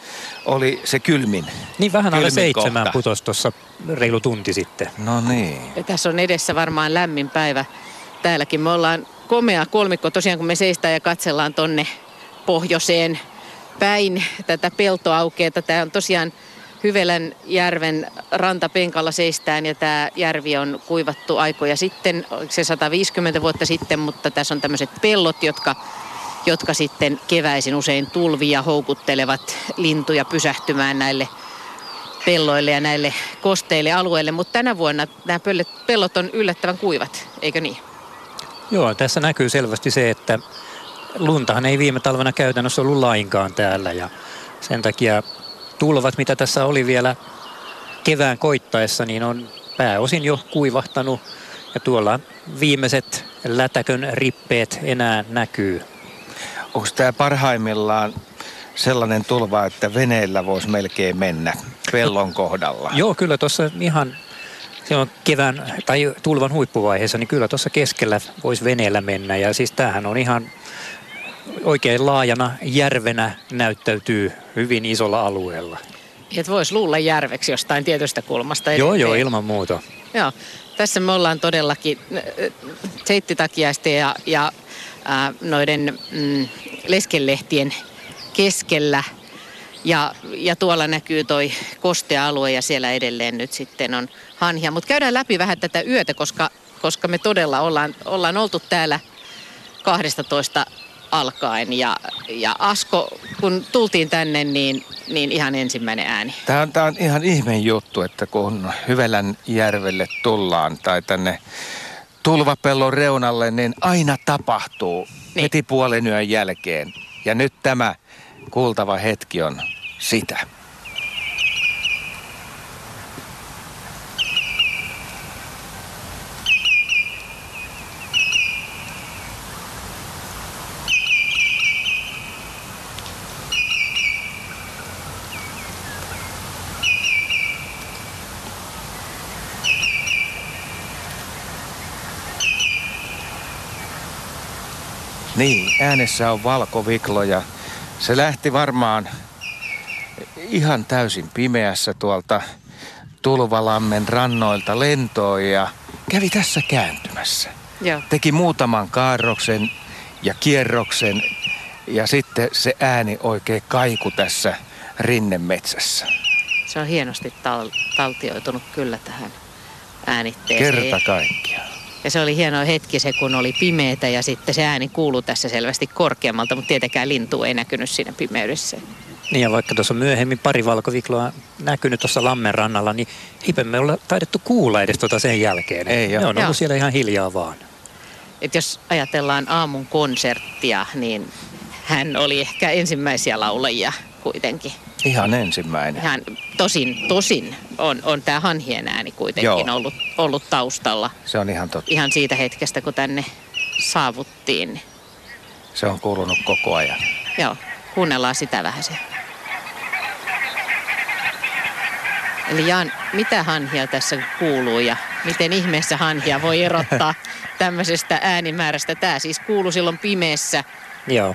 oli se kylmin. Niin vähän alle Kylmin seitsemän kohta. putos tuossa reilu tunti sitten. No niin. Ja tässä on edessä varmaan lämmin päivä. Täälläkin me ollaan komea kolmikko tosiaan, kun me seistään ja katsellaan tonne pohjoiseen päin tätä peltoaukeeta. Tämä on tosiaan Hyvelän järven rantapenkalla seistään ja tämä järvi on kuivattu aikoja sitten, se 150 vuotta sitten, mutta tässä on tämmöiset pellot, jotka, jotka sitten keväisin usein tulvia houkuttelevat lintuja pysähtymään näille pelloille ja näille kosteille alueille, mutta tänä vuonna nämä pellot on yllättävän kuivat, eikö niin? Joo, tässä näkyy selvästi se, että luntahan ei viime talvena käytännössä ollut lainkaan täällä ja sen takia tulvat, mitä tässä oli vielä kevään koittaessa, niin on pääosin jo kuivahtanut ja tuolla viimeiset lätäkön rippeet enää näkyy. Onko tämä parhaimmillaan sellainen tulva, että veneellä voisi melkein mennä pellon kohdalla? Joo, kyllä tuossa ihan se on kevään tai tulvan huippuvaiheessa, niin kyllä tuossa keskellä voisi veneellä mennä. Ja siis tämähän on ihan oikein laajana järvenä näyttäytyy hyvin isolla alueella. Että voisi luulla järveksi jostain tietystä kulmasta. Joo, joo, ilman muuta. Joo, tässä me ollaan todellakin äh, seittitakiaisten ja, ja äh, noiden mm, leskenlehtien keskellä. Ja, ja tuolla näkyy toi kostea alue ja siellä edelleen nyt sitten on hanhia. Mutta käydään läpi vähän tätä yötä, koska, koska me todella ollaan, ollaan oltu täällä 12 alkaen. Ja, ja Asko, kun tultiin tänne, niin, niin ihan ensimmäinen ääni. Tämä on, tämä on ihan ihme juttu, että kun Hyvälän järvelle tullaan tai tänne tulvapellon reunalle, niin aina tapahtuu niin. heti puolen yön jälkeen. Ja nyt tämä kuultava hetki on sitä. Niin, äänessä on valkoviklo ja se lähti varmaan ihan täysin pimeässä tuolta Tulvalammen rannoilta lentoon ja kävi tässä kääntymässä. Joo. Teki muutaman kaarroksen ja kierroksen ja sitten se ääni oikein kaiku tässä rinnemetsässä. Se on hienosti tal- taltioitunut kyllä tähän äänitteeseen. Kerta kaikkiaan. Ja se oli hieno hetki se, kun oli pimeätä ja sitten se ääni kuului tässä selvästi korkeammalta, mutta tietenkään lintu ei näkynyt siinä pimeydessä. Niin ja vaikka tuossa myöhemmin pari valkovikloa näkynyt tuossa Lammen rannalla, niin eipä me olla taidettu kuulla edes tuota sen jälkeen. Ei ne on ollut Joo. siellä ihan hiljaa vaan. Et jos ajatellaan aamun konserttia, niin hän oli ehkä ensimmäisiä laulajia kuitenkin. Ihan ensimmäinen. Hän, tosin, tosin on, on tämä hanhien ääni kuitenkin Joo. ollut, ollut taustalla Se on ihan totta. ihan siitä hetkestä, kun tänne saavuttiin. Se on kuulunut koko ajan. Joo, kuunnellaan sitä vähän se. Eli Jaan, mitä hanhia tässä kuuluu ja miten ihmeessä hanhia voi erottaa tämmöisestä äänimäärästä? Tämä siis kuuluu silloin pimeässä, Joo,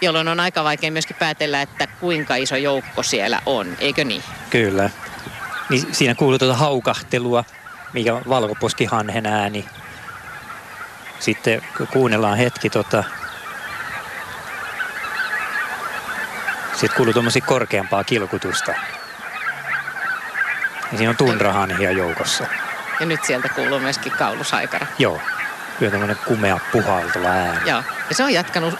jolloin on aika vaikea myöskin päätellä, että kuinka iso joukko siellä on, eikö niin? kyllä. Niin siinä kuuluu tuota haukahtelua, mikä on valkoposkihanhen ääni. Sitten kuunnellaan hetki tota, sitten kuuluu tuommoisia korkeampaa kilkutusta. Ja siinä on tunrahanhia joukossa. Ja nyt sieltä kuuluu myöskin kaulusaikara. Joo, kyllä tämmöinen kumea puhaltava ääni. Joo, ja se on jatkanut,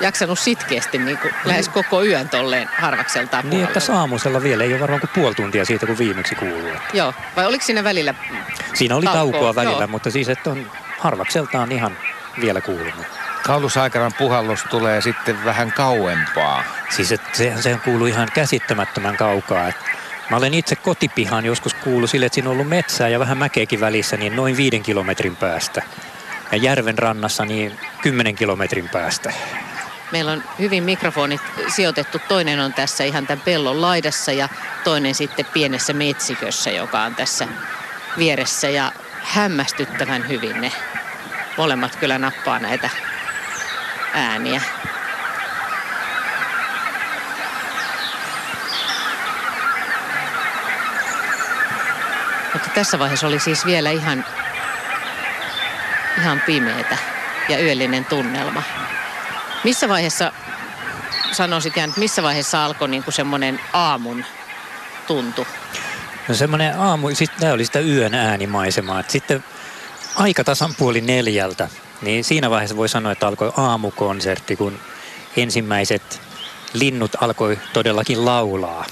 jaksanut sitkeästi niin kuin lähes koko yön tolleen harvakseltaan Niin, että puhallella. aamusella vielä ei ole varmaan kuin puoli tuntia siitä, kun viimeksi kuuluu. Joo, vai oliko siinä välillä Siinä oli Taukoa, taukoa välillä, joo. mutta siis että on harvakseltaan ihan vielä kuulunut. Kaulusaikaran puhallus tulee sitten vähän kauempaa. Siis että sehän, sehän kuuluu ihan käsittämättömän kaukaa. Et mä olen itse kotipihan joskus kuullut sille, että siinä on ollut metsää ja vähän mäkeäkin välissä, niin noin viiden kilometrin päästä. Ja järven rannassa niin kymmenen kilometrin päästä. Meillä on hyvin mikrofonit sijoitettu. Toinen on tässä ihan tämän pellon laidassa ja toinen sitten pienessä metsikössä, joka on tässä vieressä. Ja hämmästyttävän hyvin ne molemmat kyllä nappaa näitä ääniä. Mutta tässä vaiheessa oli siis vielä ihan, ihan pimeätä ja yöllinen tunnelma. Missä vaiheessa, sanoisit Jan, että missä vaiheessa alkoi niin kuin semmoinen aamun tuntu? No semmoinen aamu, sitten tämä oli sitä yön äänimaisemaa. Sitten aika tasan puoli neljältä, niin siinä vaiheessa voi sanoa, että alkoi aamukonsertti, kun ensimmäiset linnut alkoi todellakin laulaa.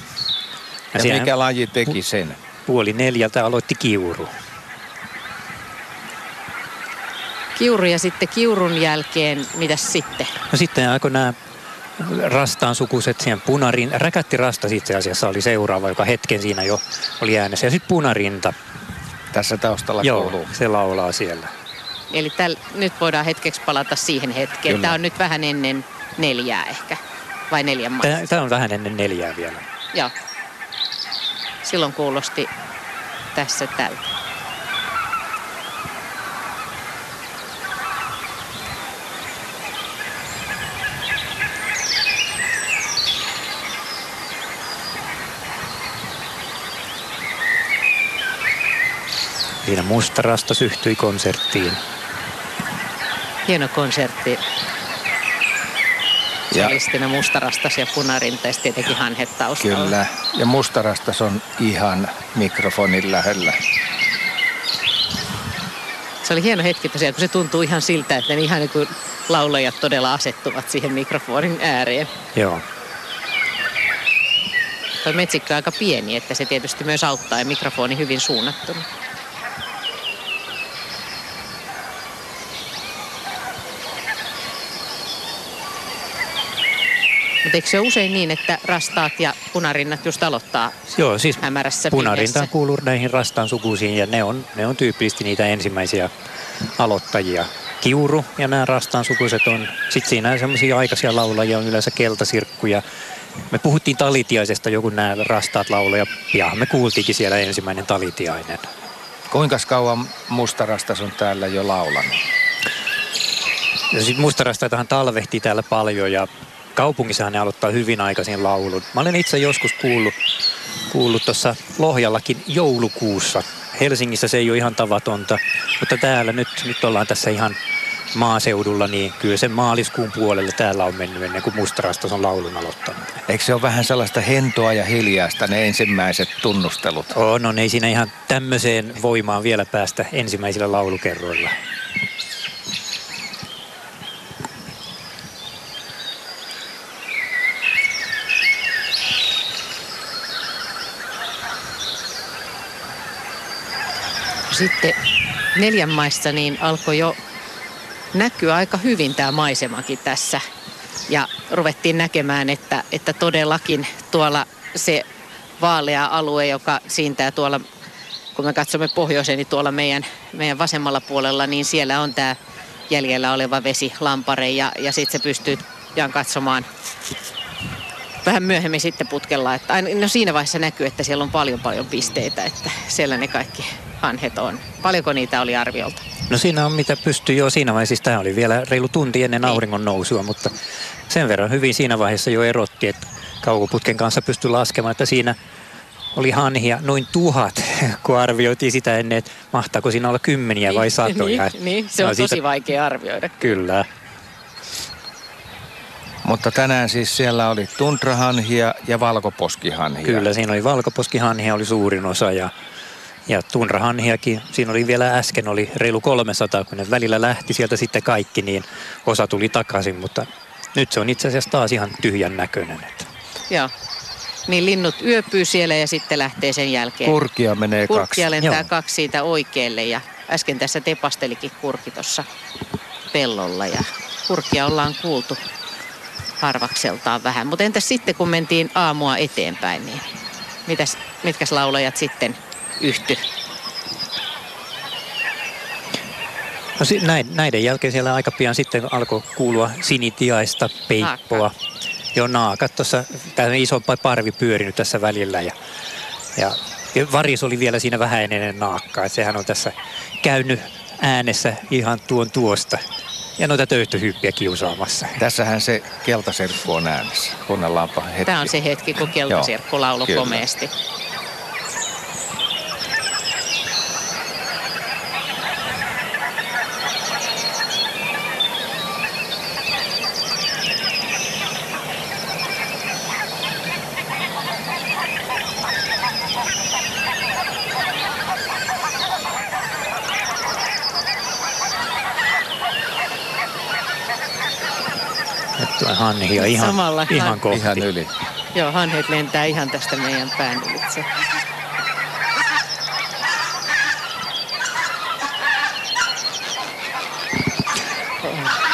Ja siinä mikä laji teki sen? puoli neljältä aloitti kiuru. Kiuru ja sitten kiurun jälkeen, mitäs sitten? No sitten alkoi nämä rastaan sukuset siihen punarin, räkättirasta itse asiassa oli seuraava, joka hetken siinä jo oli äänessä. Ja sitten punarinta, Tässä taustalla joo, kuuluu. se laulaa siellä. Eli täl, nyt voidaan hetkeksi palata siihen hetkeen. Kyllä. Tämä on nyt vähän ennen neljää ehkä, vai neljän maissa. Tämä on vähän ennen neljää vielä. Joo. Silloin kuulosti tässä tältä. Siinä musta rasta syhtyi konserttiin. Hieno konsertti. Se oli sitten mustarastas ja punarinta ja tietenkin hanhet taustalla. Kyllä. Ja mustarastas on ihan mikrofonin lähellä. Se oli hieno hetki tosiaan, kun se tuntuu ihan siltä, että ne ihan niin kuin laulajat todella asettuvat siihen mikrofonin ääreen. Joo. Tuo metsikkö on aika pieni, että se tietysti myös auttaa ja mikrofoni hyvin suunnattuna. Mutta eikö se ole usein niin, että rastaat ja punarinnat just aloittaa Joo, siis hämärässä punarinta kuuluu näihin rastaan sukuisiin ja ne on, ne on tyypillisesti niitä ensimmäisiä aloittajia. Kiuru ja nämä rastaan sukuiset on, sitten siinä semmoisia aikaisia laulajia on yleensä keltasirkkuja. Me puhuttiin talitiaisesta joku nämä rastaat laulaja, ja me kuultiinkin siellä ensimmäinen talitiainen. Kuinka kauan mustarastas on täällä jo laulanut? Ja sitten mustarastaitahan talvehtii täällä paljon ja kaupungissahan ne aloittaa hyvin aikaisin laulun. Mä olen itse joskus kuullut kuullut tuossa Lohjallakin joulukuussa. Helsingissä se ei ole ihan tavatonta, mutta täällä nyt, nyt ollaan tässä ihan maaseudulla, niin kyllä sen maaliskuun puolelle täällä on mennyt ennen kuin mustarastas on laulun aloittanut. Eikö se ole vähän sellaista hentoa ja hiljaista ne ensimmäiset tunnustelut? On, on, ei siinä ihan tämmöiseen voimaan vielä päästä ensimmäisillä laulukerroilla. Sitten neljän maissa niin alkoi jo näkyä aika hyvin tämä maisemakin tässä. Ja ruvettiin näkemään, että, että todellakin tuolla se vaalea alue, joka siintää tuolla, kun me katsomme pohjoiseen, niin tuolla meidän, meidän vasemmalla puolella, niin siellä on tämä jäljellä oleva vesi, lampare ja, ja sitten se pystyy pian katsomaan vähän myöhemmin sitten putkella. Että aina, no siinä vaiheessa näkyy, että siellä on paljon paljon pisteitä, että siellä ne kaikki hanhet on. Paljonko niitä oli arviolta? No siinä on mitä pystyy jo siinä vaiheessa. Siis tämä oli vielä reilu tunti ennen auringon nousua, mutta sen verran hyvin siinä vaiheessa jo erotti, että kaukoputken kanssa pystyi laskemaan, että siinä oli hanhia noin tuhat, kun arvioitiin sitä ennen, että mahtaako siinä olla kymmeniä vai satoja. niin, niin, se on No siitä- tosi vaikea arvioida. Kyllä. Mutta tänään siis siellä oli tundrahanhia ja valkoposkihanhia. Kyllä, siinä oli valkoposkihanhia oli suurin osa ja, ja tunrahanhiakin. Siinä oli vielä äsken oli reilu 300, kun ne välillä lähti sieltä sitten kaikki, niin osa tuli takaisin, mutta nyt se on itse asiassa taas ihan tyhjän näköinen. Joo. Niin linnut yöpyy siellä ja sitten lähtee sen jälkeen. Kurkia menee kaksi. Kurkkia lentää Joo. kaksi siitä oikealle ja äsken tässä tepastelikin kurki tuossa pellolla ja kurkia ollaan kuultu harvakseltaan vähän. Mutta entäs sitten kun mentiin aamua eteenpäin, niin mitäs, mitkäs laulajat sitten yhty? No, näiden jälkeen siellä aika pian sitten alkoi kuulua sinitiaista, peippoa. Jo naakat tuossa, tämä iso parvi pyörinyt tässä välillä ja, ja, ja varis oli vielä siinä vähän ennen naakkaa. sehän on tässä käynyt äänessä ihan tuon tuosta ja noita töyhtöhyppiä kiusaamassa. Tässähän se keltaserkku on äänessä. Kuunnellaanpa hetki. Tämä on se hetki, kun keltasirkku lauloi kyllä. Hanhia ihan, Samalla ihan han- kohti. Ihan yli. Joo, hanhet lentää ihan tästä meidän pään ylitse.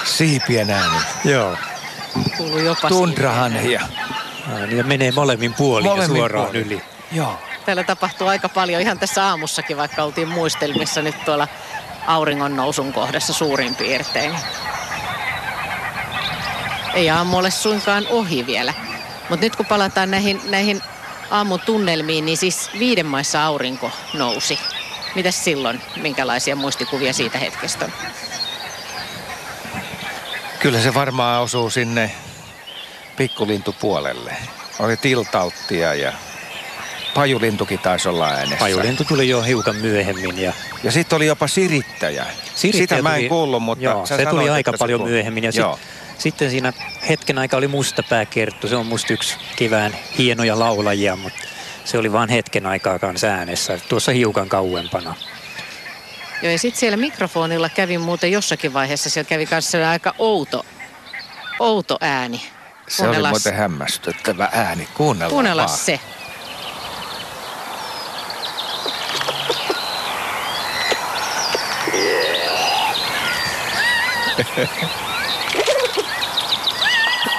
Siipien ääni. Joo. Kuuluu jopa Tundrahanhia. Ja menee molemmin puolin ja Molemmin suoraan puolin. yli. Joo. Täällä tapahtuu aika paljon ihan tässä aamussakin, vaikka oltiin muistelmissa nyt tuolla auringon nousun kohdassa suurin piirtein. Ei aamu ole suinkaan ohi vielä. Mutta nyt kun palataan näihin, näihin aamun tunnelmiin, niin siis viiden maissa aurinko nousi. Mitäs silloin? Minkälaisia muistikuvia siitä hetkestä on? Kyllä se varmaan osuu sinne pikkulintupuolelle. Oli tiltauttia ja pajulintukin taisi olla äänessä. Pajulintu tuli jo hiukan myöhemmin ja Ja sitten oli jopa sirittäjä. Sirittäjä Sitä mä en tuli- kuullut, mutta joo, sä se tuli sanoit, aika että se paljon kuului. myöhemmin. Ja Joo. Sitten siinä hetken aika oli mustapääkerttu. Se on musta yksi kevään hienoja laulajia, mutta se oli vain hetken aikaa kanssa äänessä. Tuossa hiukan kauempana. Joo, ja sitten siellä mikrofonilla kävi muuten jossakin vaiheessa, siellä kävi kanssa aika outo, outo ääni. Se oli muuten hämmästyttävä ääni. Kuunnellaan Kuunnella vaan. se.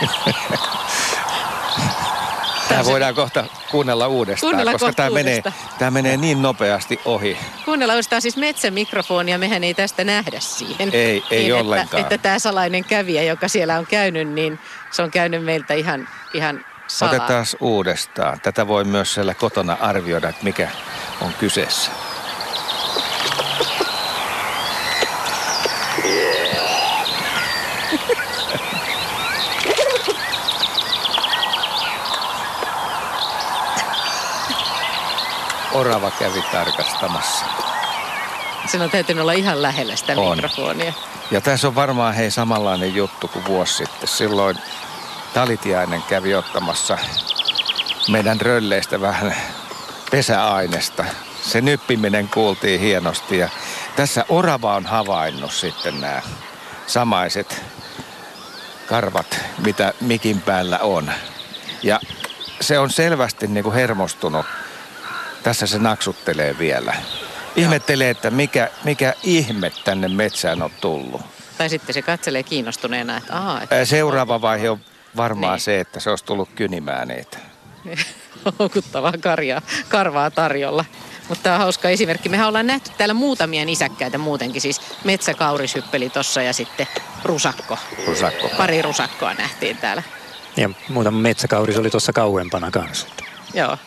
Tämä voidaan kohta kuunnella uudestaan, Kuunnellaan koska tämä menee, tämä menee niin nopeasti ohi. Kuunnella uudestaan siis metsämikrofonia, mehän ei tästä nähdä siihen. Ei, ei niin, ollenkaan. Että, että tämä salainen kävijä, joka siellä on käynyt, niin se on käynyt meiltä ihan, ihan salaa. Otetaan uudestaan. Tätä voi myös siellä kotona arvioida, että mikä on kyseessä. Orava kävi tarkastamassa. Sen on täytynyt olla ihan lähellä sitä On. mikrofonia. Ja tässä on varmaan hei samanlainen juttu kuin vuosi sitten. Silloin Talitiainen kävi ottamassa meidän rölleistä vähän pesäainesta. Se nyppiminen kuultiin hienosti ja tässä Orava on havainnut sitten nämä samaiset karvat, mitä mikin päällä on. Ja se on selvästi niin kuin hermostunut. Tässä se naksuttelee vielä. Ihmettelee, että mikä, mikä ihme tänne metsään on tullut. Tai sitten se katselee kiinnostuneena, että aa, että Seuraava vaihe on varmaan Niin. se, että se olisi tullut kynimään niitä. houkuttavaa karjaa, karvaa tarjolla. Mutta tämä on hauska esimerkki. Mehän ollaan nähty täällä muutamia nisäkkäitä muutenkin. Siis metsäkaurishyppeli tossa ja sitten rusakko. Rusakko. Pari rusakkoa nähtiin täällä. Ja muutama metsäkauris oli tuossa kauempana kanssa. Joo.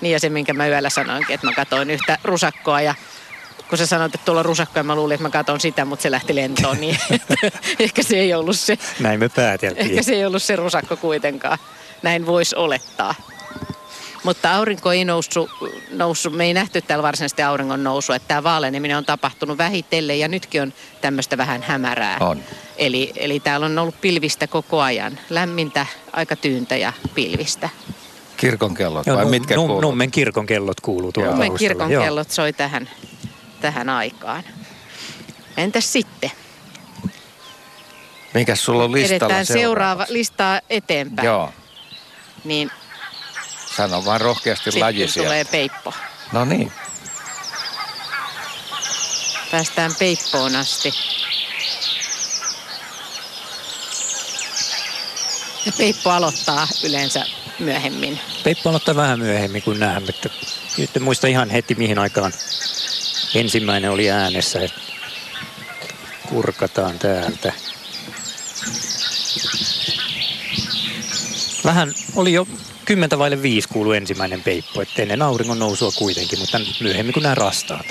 Niin ja se, minkä mä yöllä sanoinkin, että mä katoin yhtä rusakkoa ja kun sä sanoit, että tuolla on rusakko ja mä luulin, että mä katon sitä, mutta se lähti lentoon, niin ehkä se ei ollut se, Näin me pääteltiin. ehkä se ei ollut se rusakko kuitenkaan. Näin voisi olettaa. Mutta aurinko ei noussut, noussut, me ei nähty täällä varsinaisesti auringon nousua, että tämä vaaleneminen on tapahtunut vähitellen ja nytkin on tämmöistä vähän hämärää. On. Eli, eli täällä on ollut pilvistä koko ajan, lämmintä, aika tyyntä ja pilvistä. Kirkon kellot vai Nu- mitkä Nu- kuuluu? Nummen kirkon kellot kuuluu tuolla Nummen kirkon Joo. kellot soi tähän, tähän aikaan. Entäs sitten? Mikäs sulla on listalla Edetään seuraava listaa eteenpäin. Joo, Niin sano vaan rohkeasti sitten lajisia. tulee peippo. No niin, Päästään peippoon asti. Ja peippo aloittaa yleensä myöhemmin. Peippo aloittaa vähän myöhemmin kuin näemme. Että nyt en muista ihan heti mihin aikaan ensimmäinen oli äänessä. että Kurkataan täältä. Vähän oli jo kymmentä vaille viisi kuulu ensimmäinen peippo, että ennen auringon nousua kuitenkin, mutta myöhemmin kuin nämä rastaat.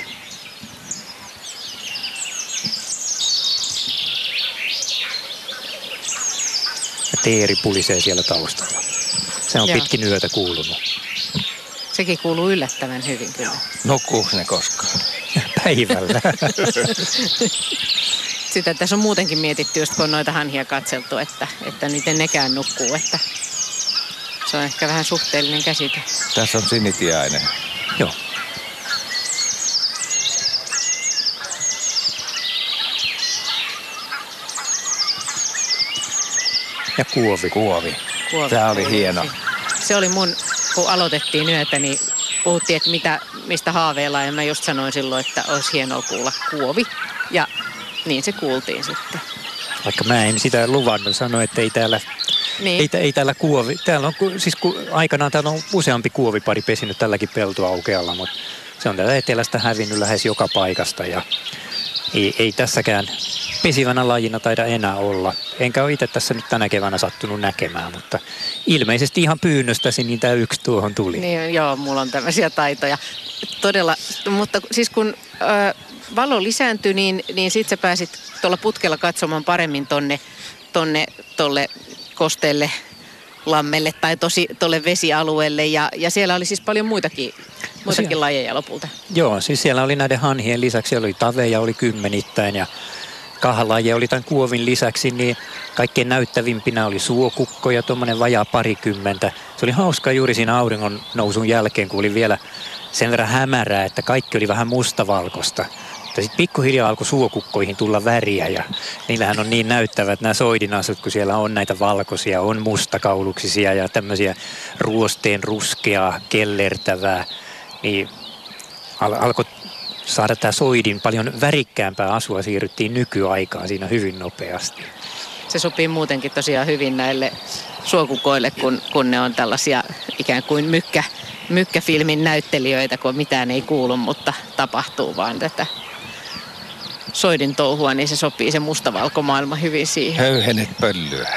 Ja teeri pulisee siellä taustalla. Se on Joo. pitkin yötä kuulunut. Sekin kuuluu yllättävän hyvin kyllä. nukkuu ne koskaan. Päivällä. Sitä tässä on muutenkin mietitty, just kun on noita hanhia katseltu, että, että miten nekään nukkuu. Että se on ehkä vähän suhteellinen käsite. Tässä on sinitiainen. Joo. Ja kuovi. Kuovi. Kuovi. Tämä oli hieno. Se oli mun, kun aloitettiin yötä, niin puhuttiin, että mitä, mistä haaveillaan. Ja mä just sanoin silloin, että olisi hienoa kuulla kuovi. Ja niin se kuultiin sitten. Vaikka mä en sitä luvannut sanoa, että ei täällä, Niin. ei, ei täällä kuovi. Täällä on, siis ku, aikanaan täällä on useampi kuovipari pesinyt tälläkin peltoaukealla, mutta se on täällä etelästä hävinnyt lähes joka paikasta ja ei, ei tässäkään pesivänä lajina taida enää olla. Enkä ole itse tässä nyt tänä keväänä sattunut näkemään, mutta ilmeisesti ihan pyynnöstäsi niin tämä yksi tuohon tuli. Niin, joo, mulla on tämmöisiä taitoja. Todella, mutta siis kun ö, valo lisääntyi, niin, niin sit sä pääsit tuolla putkella katsomaan paremmin tonne, tonne tolle kosteelle lammelle tai tosi tolle vesialueelle. Ja, ja siellä oli siis paljon muitakin, muitakin siellä- lajeja lopulta. Joo, siis siellä oli näiden hanhien lisäksi, oli taveja, oli kymmenittäin ja kahalajeja oli tämän kuovin lisäksi, niin kaikkein näyttävimpinä oli suokukko ja tuommoinen vajaa parikymmentä. Se oli hauska juuri siinä auringon nousun jälkeen, kun oli vielä sen verran hämärää, että kaikki oli vähän mustavalkosta. Mutta sitten pikkuhiljaa alkoi suokukkoihin tulla väriä ja niillähän on niin näyttävät nämä soidinasut, kun siellä on näitä valkoisia, on mustakauluksisia ja tämmöisiä ruosteen ruskeaa, kellertävää. Niin al- alkoi saada tämä soidin paljon värikkäämpää asua, siirryttiin nykyaikaan siinä hyvin nopeasti. Se sopii muutenkin tosiaan hyvin näille suokukoille, kun, kun ne on tällaisia ikään kuin mykkä, mykkäfilmin näyttelijöitä, kun mitään ei kuulu, mutta tapahtuu vaan tätä soidin touhua, niin se sopii se mustavalkomaailma hyvin siihen. Höyhenet pöllyä.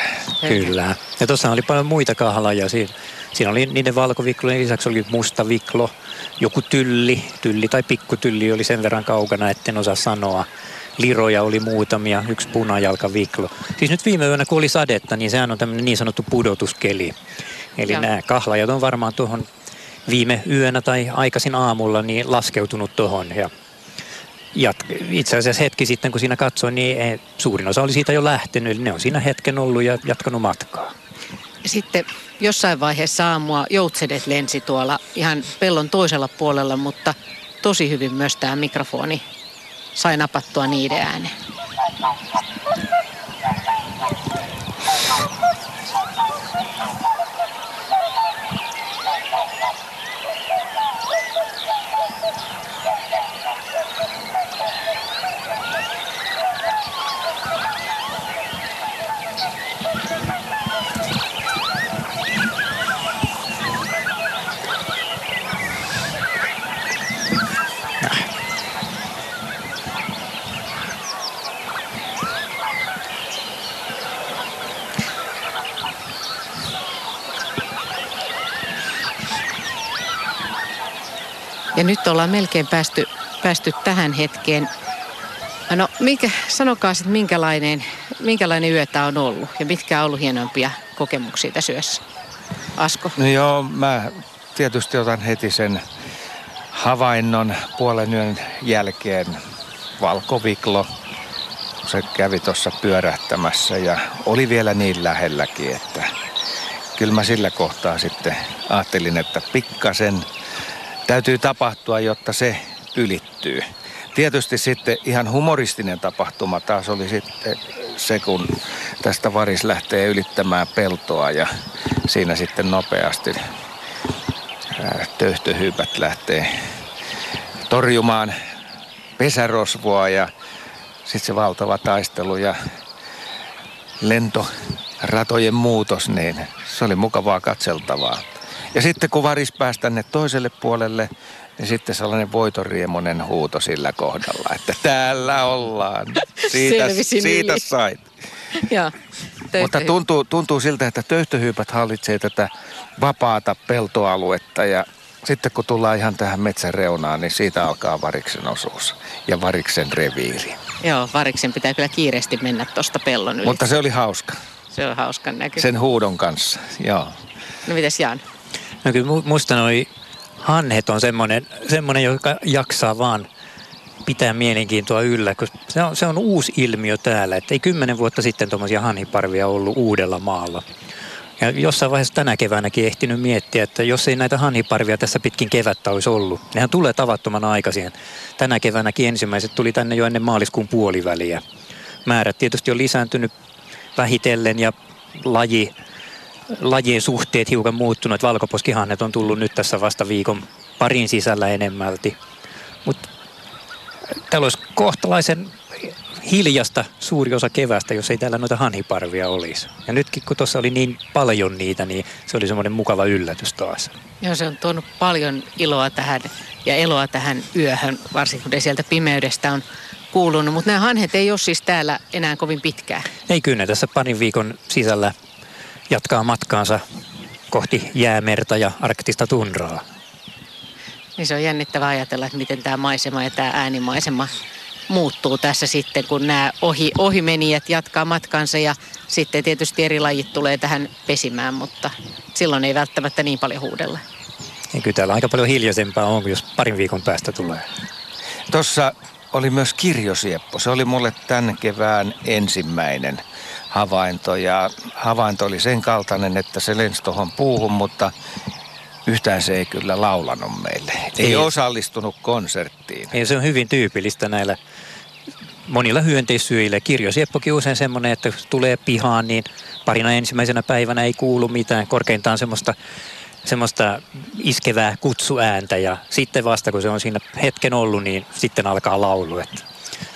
Kyllä. Ja tuossa oli paljon muita kahlajia. Siinä, siinä oli niiden valkoviklojen lisäksi oli mustaviklo, joku tylli, tylli tai pikkutylli oli sen verran kaukana, etten osaa sanoa. Liroja oli muutamia, yksi punajalkaviklo. Siis nyt viime yönä, kun oli sadetta, niin sehän on tämmöinen niin sanottu pudotuskeli. Eli Joo. nämä kahlajat on varmaan tuohon viime yönä tai aikaisin aamulla niin laskeutunut tuohon ja jat- itse asiassa hetki sitten, kun siinä katsoin, niin suurin osa oli siitä jo lähtenyt. Eli ne on siinä hetken ollut ja jatkanut matkaa. Sitten jossain vaiheessa aamua joutsenet lensi tuolla ihan pellon toisella puolella, mutta tosi hyvin myös tämä mikrofoni sai napattua niiden äänen. Ja nyt ollaan melkein päästy, päästy tähän hetkeen. No, mikä, sanokaa sitten, minkälainen, minkälainen yö tämä on ollut ja mitkä on ollut hienompia kokemuksia tässä yössä? Asko? No joo, mä tietysti otan heti sen havainnon puolen yön jälkeen. Valkoviklo, kun se kävi tuossa pyörähtämässä ja oli vielä niin lähelläkin, että kyllä mä sillä kohtaa sitten ajattelin, että pikkasen täytyy tapahtua, jotta se ylittyy. Tietysti sitten ihan humoristinen tapahtuma taas oli sitten se, kun tästä varis lähtee ylittämään peltoa ja siinä sitten nopeasti töyhtöhyypät lähtee torjumaan pesärosvoa ja sitten se valtava taistelu ja lentoratojen muutos, niin se oli mukavaa katseltavaa. Ja sitten kun varis pääsi tänne toiselle puolelle, niin sitten sellainen voitoriemonen huuto sillä kohdalla, että täällä ollaan. Siitä, siitä sait. Joo. Mutta tuntuu, tuntuu siltä, että töyhtöhyypät hallitsee tätä vapaata peltoaluetta ja sitten kun tullaan ihan tähän metsän reunaan, niin siitä alkaa variksen osuus ja variksen reviiri. Joo, variksen pitää kyllä kiireesti mennä tuosta pellon yli. Mutta se oli hauska Se on hauskan näky. sen huudon kanssa, joo. No mitäs Jaan? No kyllä mu- musta noi hanhet on semmoinen, semmoinen joka jaksaa vaan pitää mielenkiintoa yllä, koska se on, se on uusi ilmiö täällä. Että ei kymmenen vuotta sitten tuommoisia hanhiparvia ollut uudella maalla. Ja jossain vaiheessa tänä keväänäkin ehtinyt miettiä, että jos ei näitä hanhiparvia tässä pitkin kevättä olisi ollut, nehän tulee tavattoman aikaisin. Tänä keväänäkin ensimmäiset tuli tänne jo ennen maaliskuun puoliväliä. Määrät tietysti on lisääntynyt vähitellen ja laji, lajien suhteet hiukan muuttunut. Valkoposkihannet on tullut nyt tässä vasta viikon parin sisällä enemmälti. Mutta täällä olisi kohtalaisen hiljasta suuri osa kevästä, jos ei täällä noita hanhiparvia olisi. Ja nytkin kun tuossa oli niin paljon niitä, niin se oli semmoinen mukava yllätys taas. Joo, se on tuonut paljon iloa tähän ja eloa tähän yöhön, varsinkin kun sieltä pimeydestä on kuulunut. Mutta nämä hanhet ei ole siis täällä enää kovin pitkään. Ei kyllä tässä parin viikon sisällä jatkaa matkaansa kohti jäämerta ja arktista tundraa. Niin se on jännittävää ajatella, että miten tämä maisema ja tämä äänimaisema muuttuu tässä sitten, kun nämä ohi, ohimenijät jatkaa matkansa ja sitten tietysti eri lajit tulee tähän pesimään, mutta silloin ei välttämättä niin paljon huudella. Ja kyllä täällä aika paljon hiljaisempaa on, jos parin viikon päästä tulee. Tuossa oli myös kirjosieppo. Se oli mulle tämän kevään ensimmäinen havainto ja havainto oli sen kaltainen, että se lensi tuohon puuhun, mutta yhtään se ei kyllä laulanut meille. Ei, ei osallistunut konserttiin. Ei, se on hyvin tyypillistä näillä monilla hyönteissyöjillä. Kirjosieppokin usein semmoinen, että tulee pihaan, niin parina ensimmäisenä päivänä ei kuulu mitään. Korkeintaan semmoista semmoista iskevää kutsuääntä ja sitten vasta kun se on siinä hetken ollut, niin sitten alkaa laulu. Että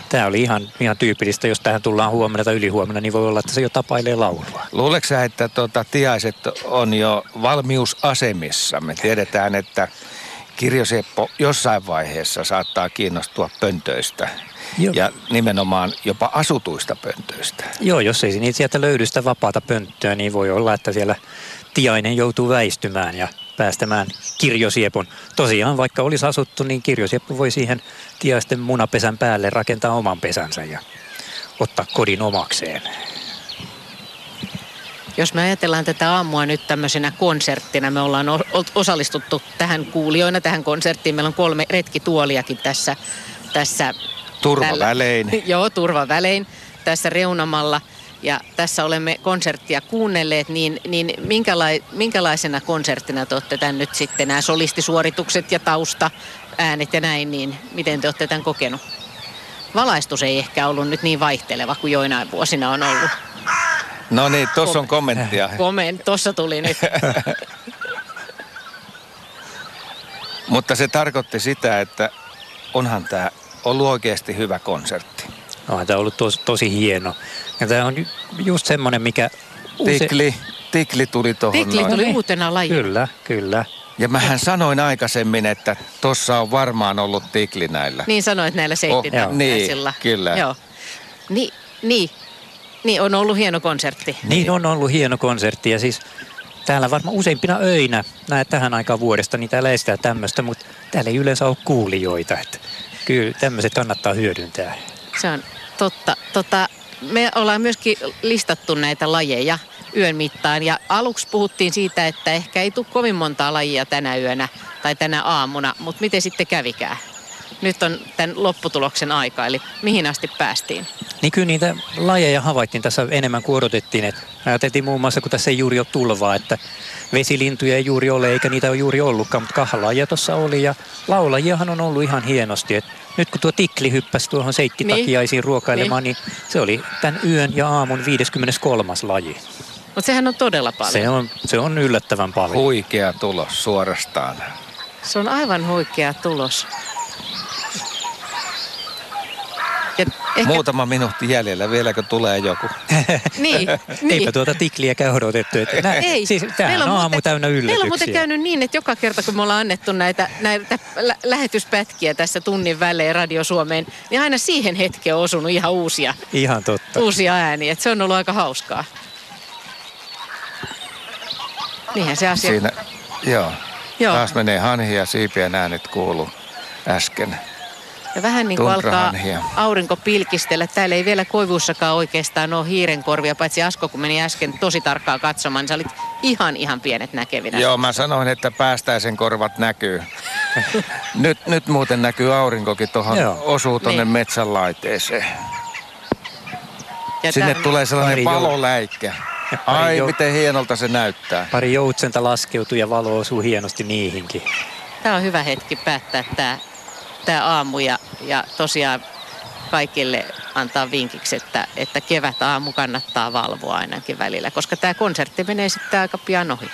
tämä oli ihan, ihan tyypillistä, jos tähän tullaan huomenna tai ylihuomenna, niin voi olla, että se jo tapailee laulua. Luuleeko sä, että tuota, tiaiset on jo valmiusasemissa? Me tiedetään, että Kirjoseppo jossain vaiheessa saattaa kiinnostua pöntöistä. Joo. Ja nimenomaan jopa asutuista pöntöistä. Joo, jos ei niitä sieltä löydy sitä vapaata pönttöä, niin voi olla, että siellä tiainen joutuu väistymään ja päästämään kirjosiepon. Tosiaan, vaikka olisi asuttu, niin kirjosieppo voi siihen tiaisten munapesän päälle rakentaa oman pesänsä ja ottaa kodin omakseen. Jos me ajatellaan tätä aamua nyt tämmöisenä konserttina, me ollaan osallistuttu tähän kuulijoina tähän konserttiin. Meillä on kolme retkituoliakin tässä. tässä turvavälein. Tällä, joo, turvavälein tässä reunamalla – ja tässä olemme konserttia kuunnelleet, niin, niin minkälai, minkälaisena konserttina te olette tämän nyt sitten, nämä solistisuoritukset ja tausta, äänet ja näin, niin miten te olette tämän kokenut? Valaistus ei ehkä ollut nyt niin vaihteleva kuin joinain vuosina on ollut. No niin, tuossa on kommenttia. Komment, tuossa tuli nyt. Mutta se tarkoitti sitä, että onhan tämä ollut oikeasti hyvä konsertti. No, tämä on ollut tosi, tosi hieno. Ja tämä on just semmoinen, mikä... Use... Tikli, tikli tuli tuohon Tikli noin. tuli uutena laji. Kyllä, kyllä. Ja mähän sanoin aikaisemmin, että tuossa on varmaan ollut tikli näillä. Niin sanoit näillä seittinä. Oh, niin, kyllä. Joo. Ni, niin, niin, on ollut hieno konsertti. Niin, on ollut hieno konsertti ja siis täällä varmaan useimpina öinä, näet tähän aikaan vuodesta, niin täällä ei sitä tämmöistä, mutta täällä ei yleensä ole kuulijoita. Että kyllä tämmöiset kannattaa hyödyntää. Se on totta. Tota, me ollaan myöskin listattu näitä lajeja yön mittaan. Ja aluksi puhuttiin siitä, että ehkä ei tule kovin montaa lajia tänä yönä tai tänä aamuna, mutta miten sitten kävikään? Nyt on tämän lopputuloksen aika, eli mihin asti päästiin? Niin kyllä niitä lajeja havaittiin tässä enemmän kuin odotettiin. Että ajateltiin muun muassa, kun tässä ei juuri ole tulvaa, että vesilintuja ei juuri ole eikä niitä ole juuri ollutkaan, mutta kahlajia tuossa oli ja laulajiahan on ollut ihan hienosti. Et nyt kun tuo tikli hyppäsi tuohon seikkitakiaisiin niin. ruokailemaan, niin. niin se oli tämän yön ja aamun 53. laji. Mutta sehän on todella paljon. Se on, se on yllättävän paljon. Huikea tulos suorastaan. Se on aivan huikea tulos. Ja ehkä... Muutama minuutti jäljellä, vieläkö tulee joku? niin, niin. Eipä tuota tikliäkään odotettu. Että nä, ei. Siis, tämähän on, on aamu muuten, täynnä yllätyksiä. Meillä on muuten käynyt niin, että joka kerta kun me ollaan annettu näitä, näitä lä- lähetyspätkiä tässä tunnin välein Radio Suomeen, niin aina siihen hetkeen on osunut ihan uusia, ihan totta. uusia ääniä. Että se on ollut aika hauskaa. Niinhän se asia. Siinä, joo. joo. Taas menee hanhi ja siipien äänet kuuluu äsken. Ja vähän niin kuin alkaa aurinko pilkistellä. Täällä ei vielä koivuussakaan oikeastaan ole hiirenkorvia, paitsi Asko, kun meni äsken tosi tarkkaan katsomaan, niin sä olit ihan ihan pienet näkevinä. Joo, mä sanoin, että päästäisen korvat näkyy. nyt, nyt muuten näkyy aurinkokin tuohon, osuu tuonne niin. metsän laiteeseen. Ja Sinne tämän... tulee sellainen valoläikkä. Ai, jou... miten hienolta se näyttää. Pari joutsenta laskeutuu ja valo osuu hienosti niihinkin. Tämä on hyvä hetki päättää tämä tämä aamu ja, ja tosiaan kaikille antaa vinkiksi, että, että kevät aamu kannattaa valvoa ainakin välillä, koska tämä konsertti menee sitten aika pian ohi.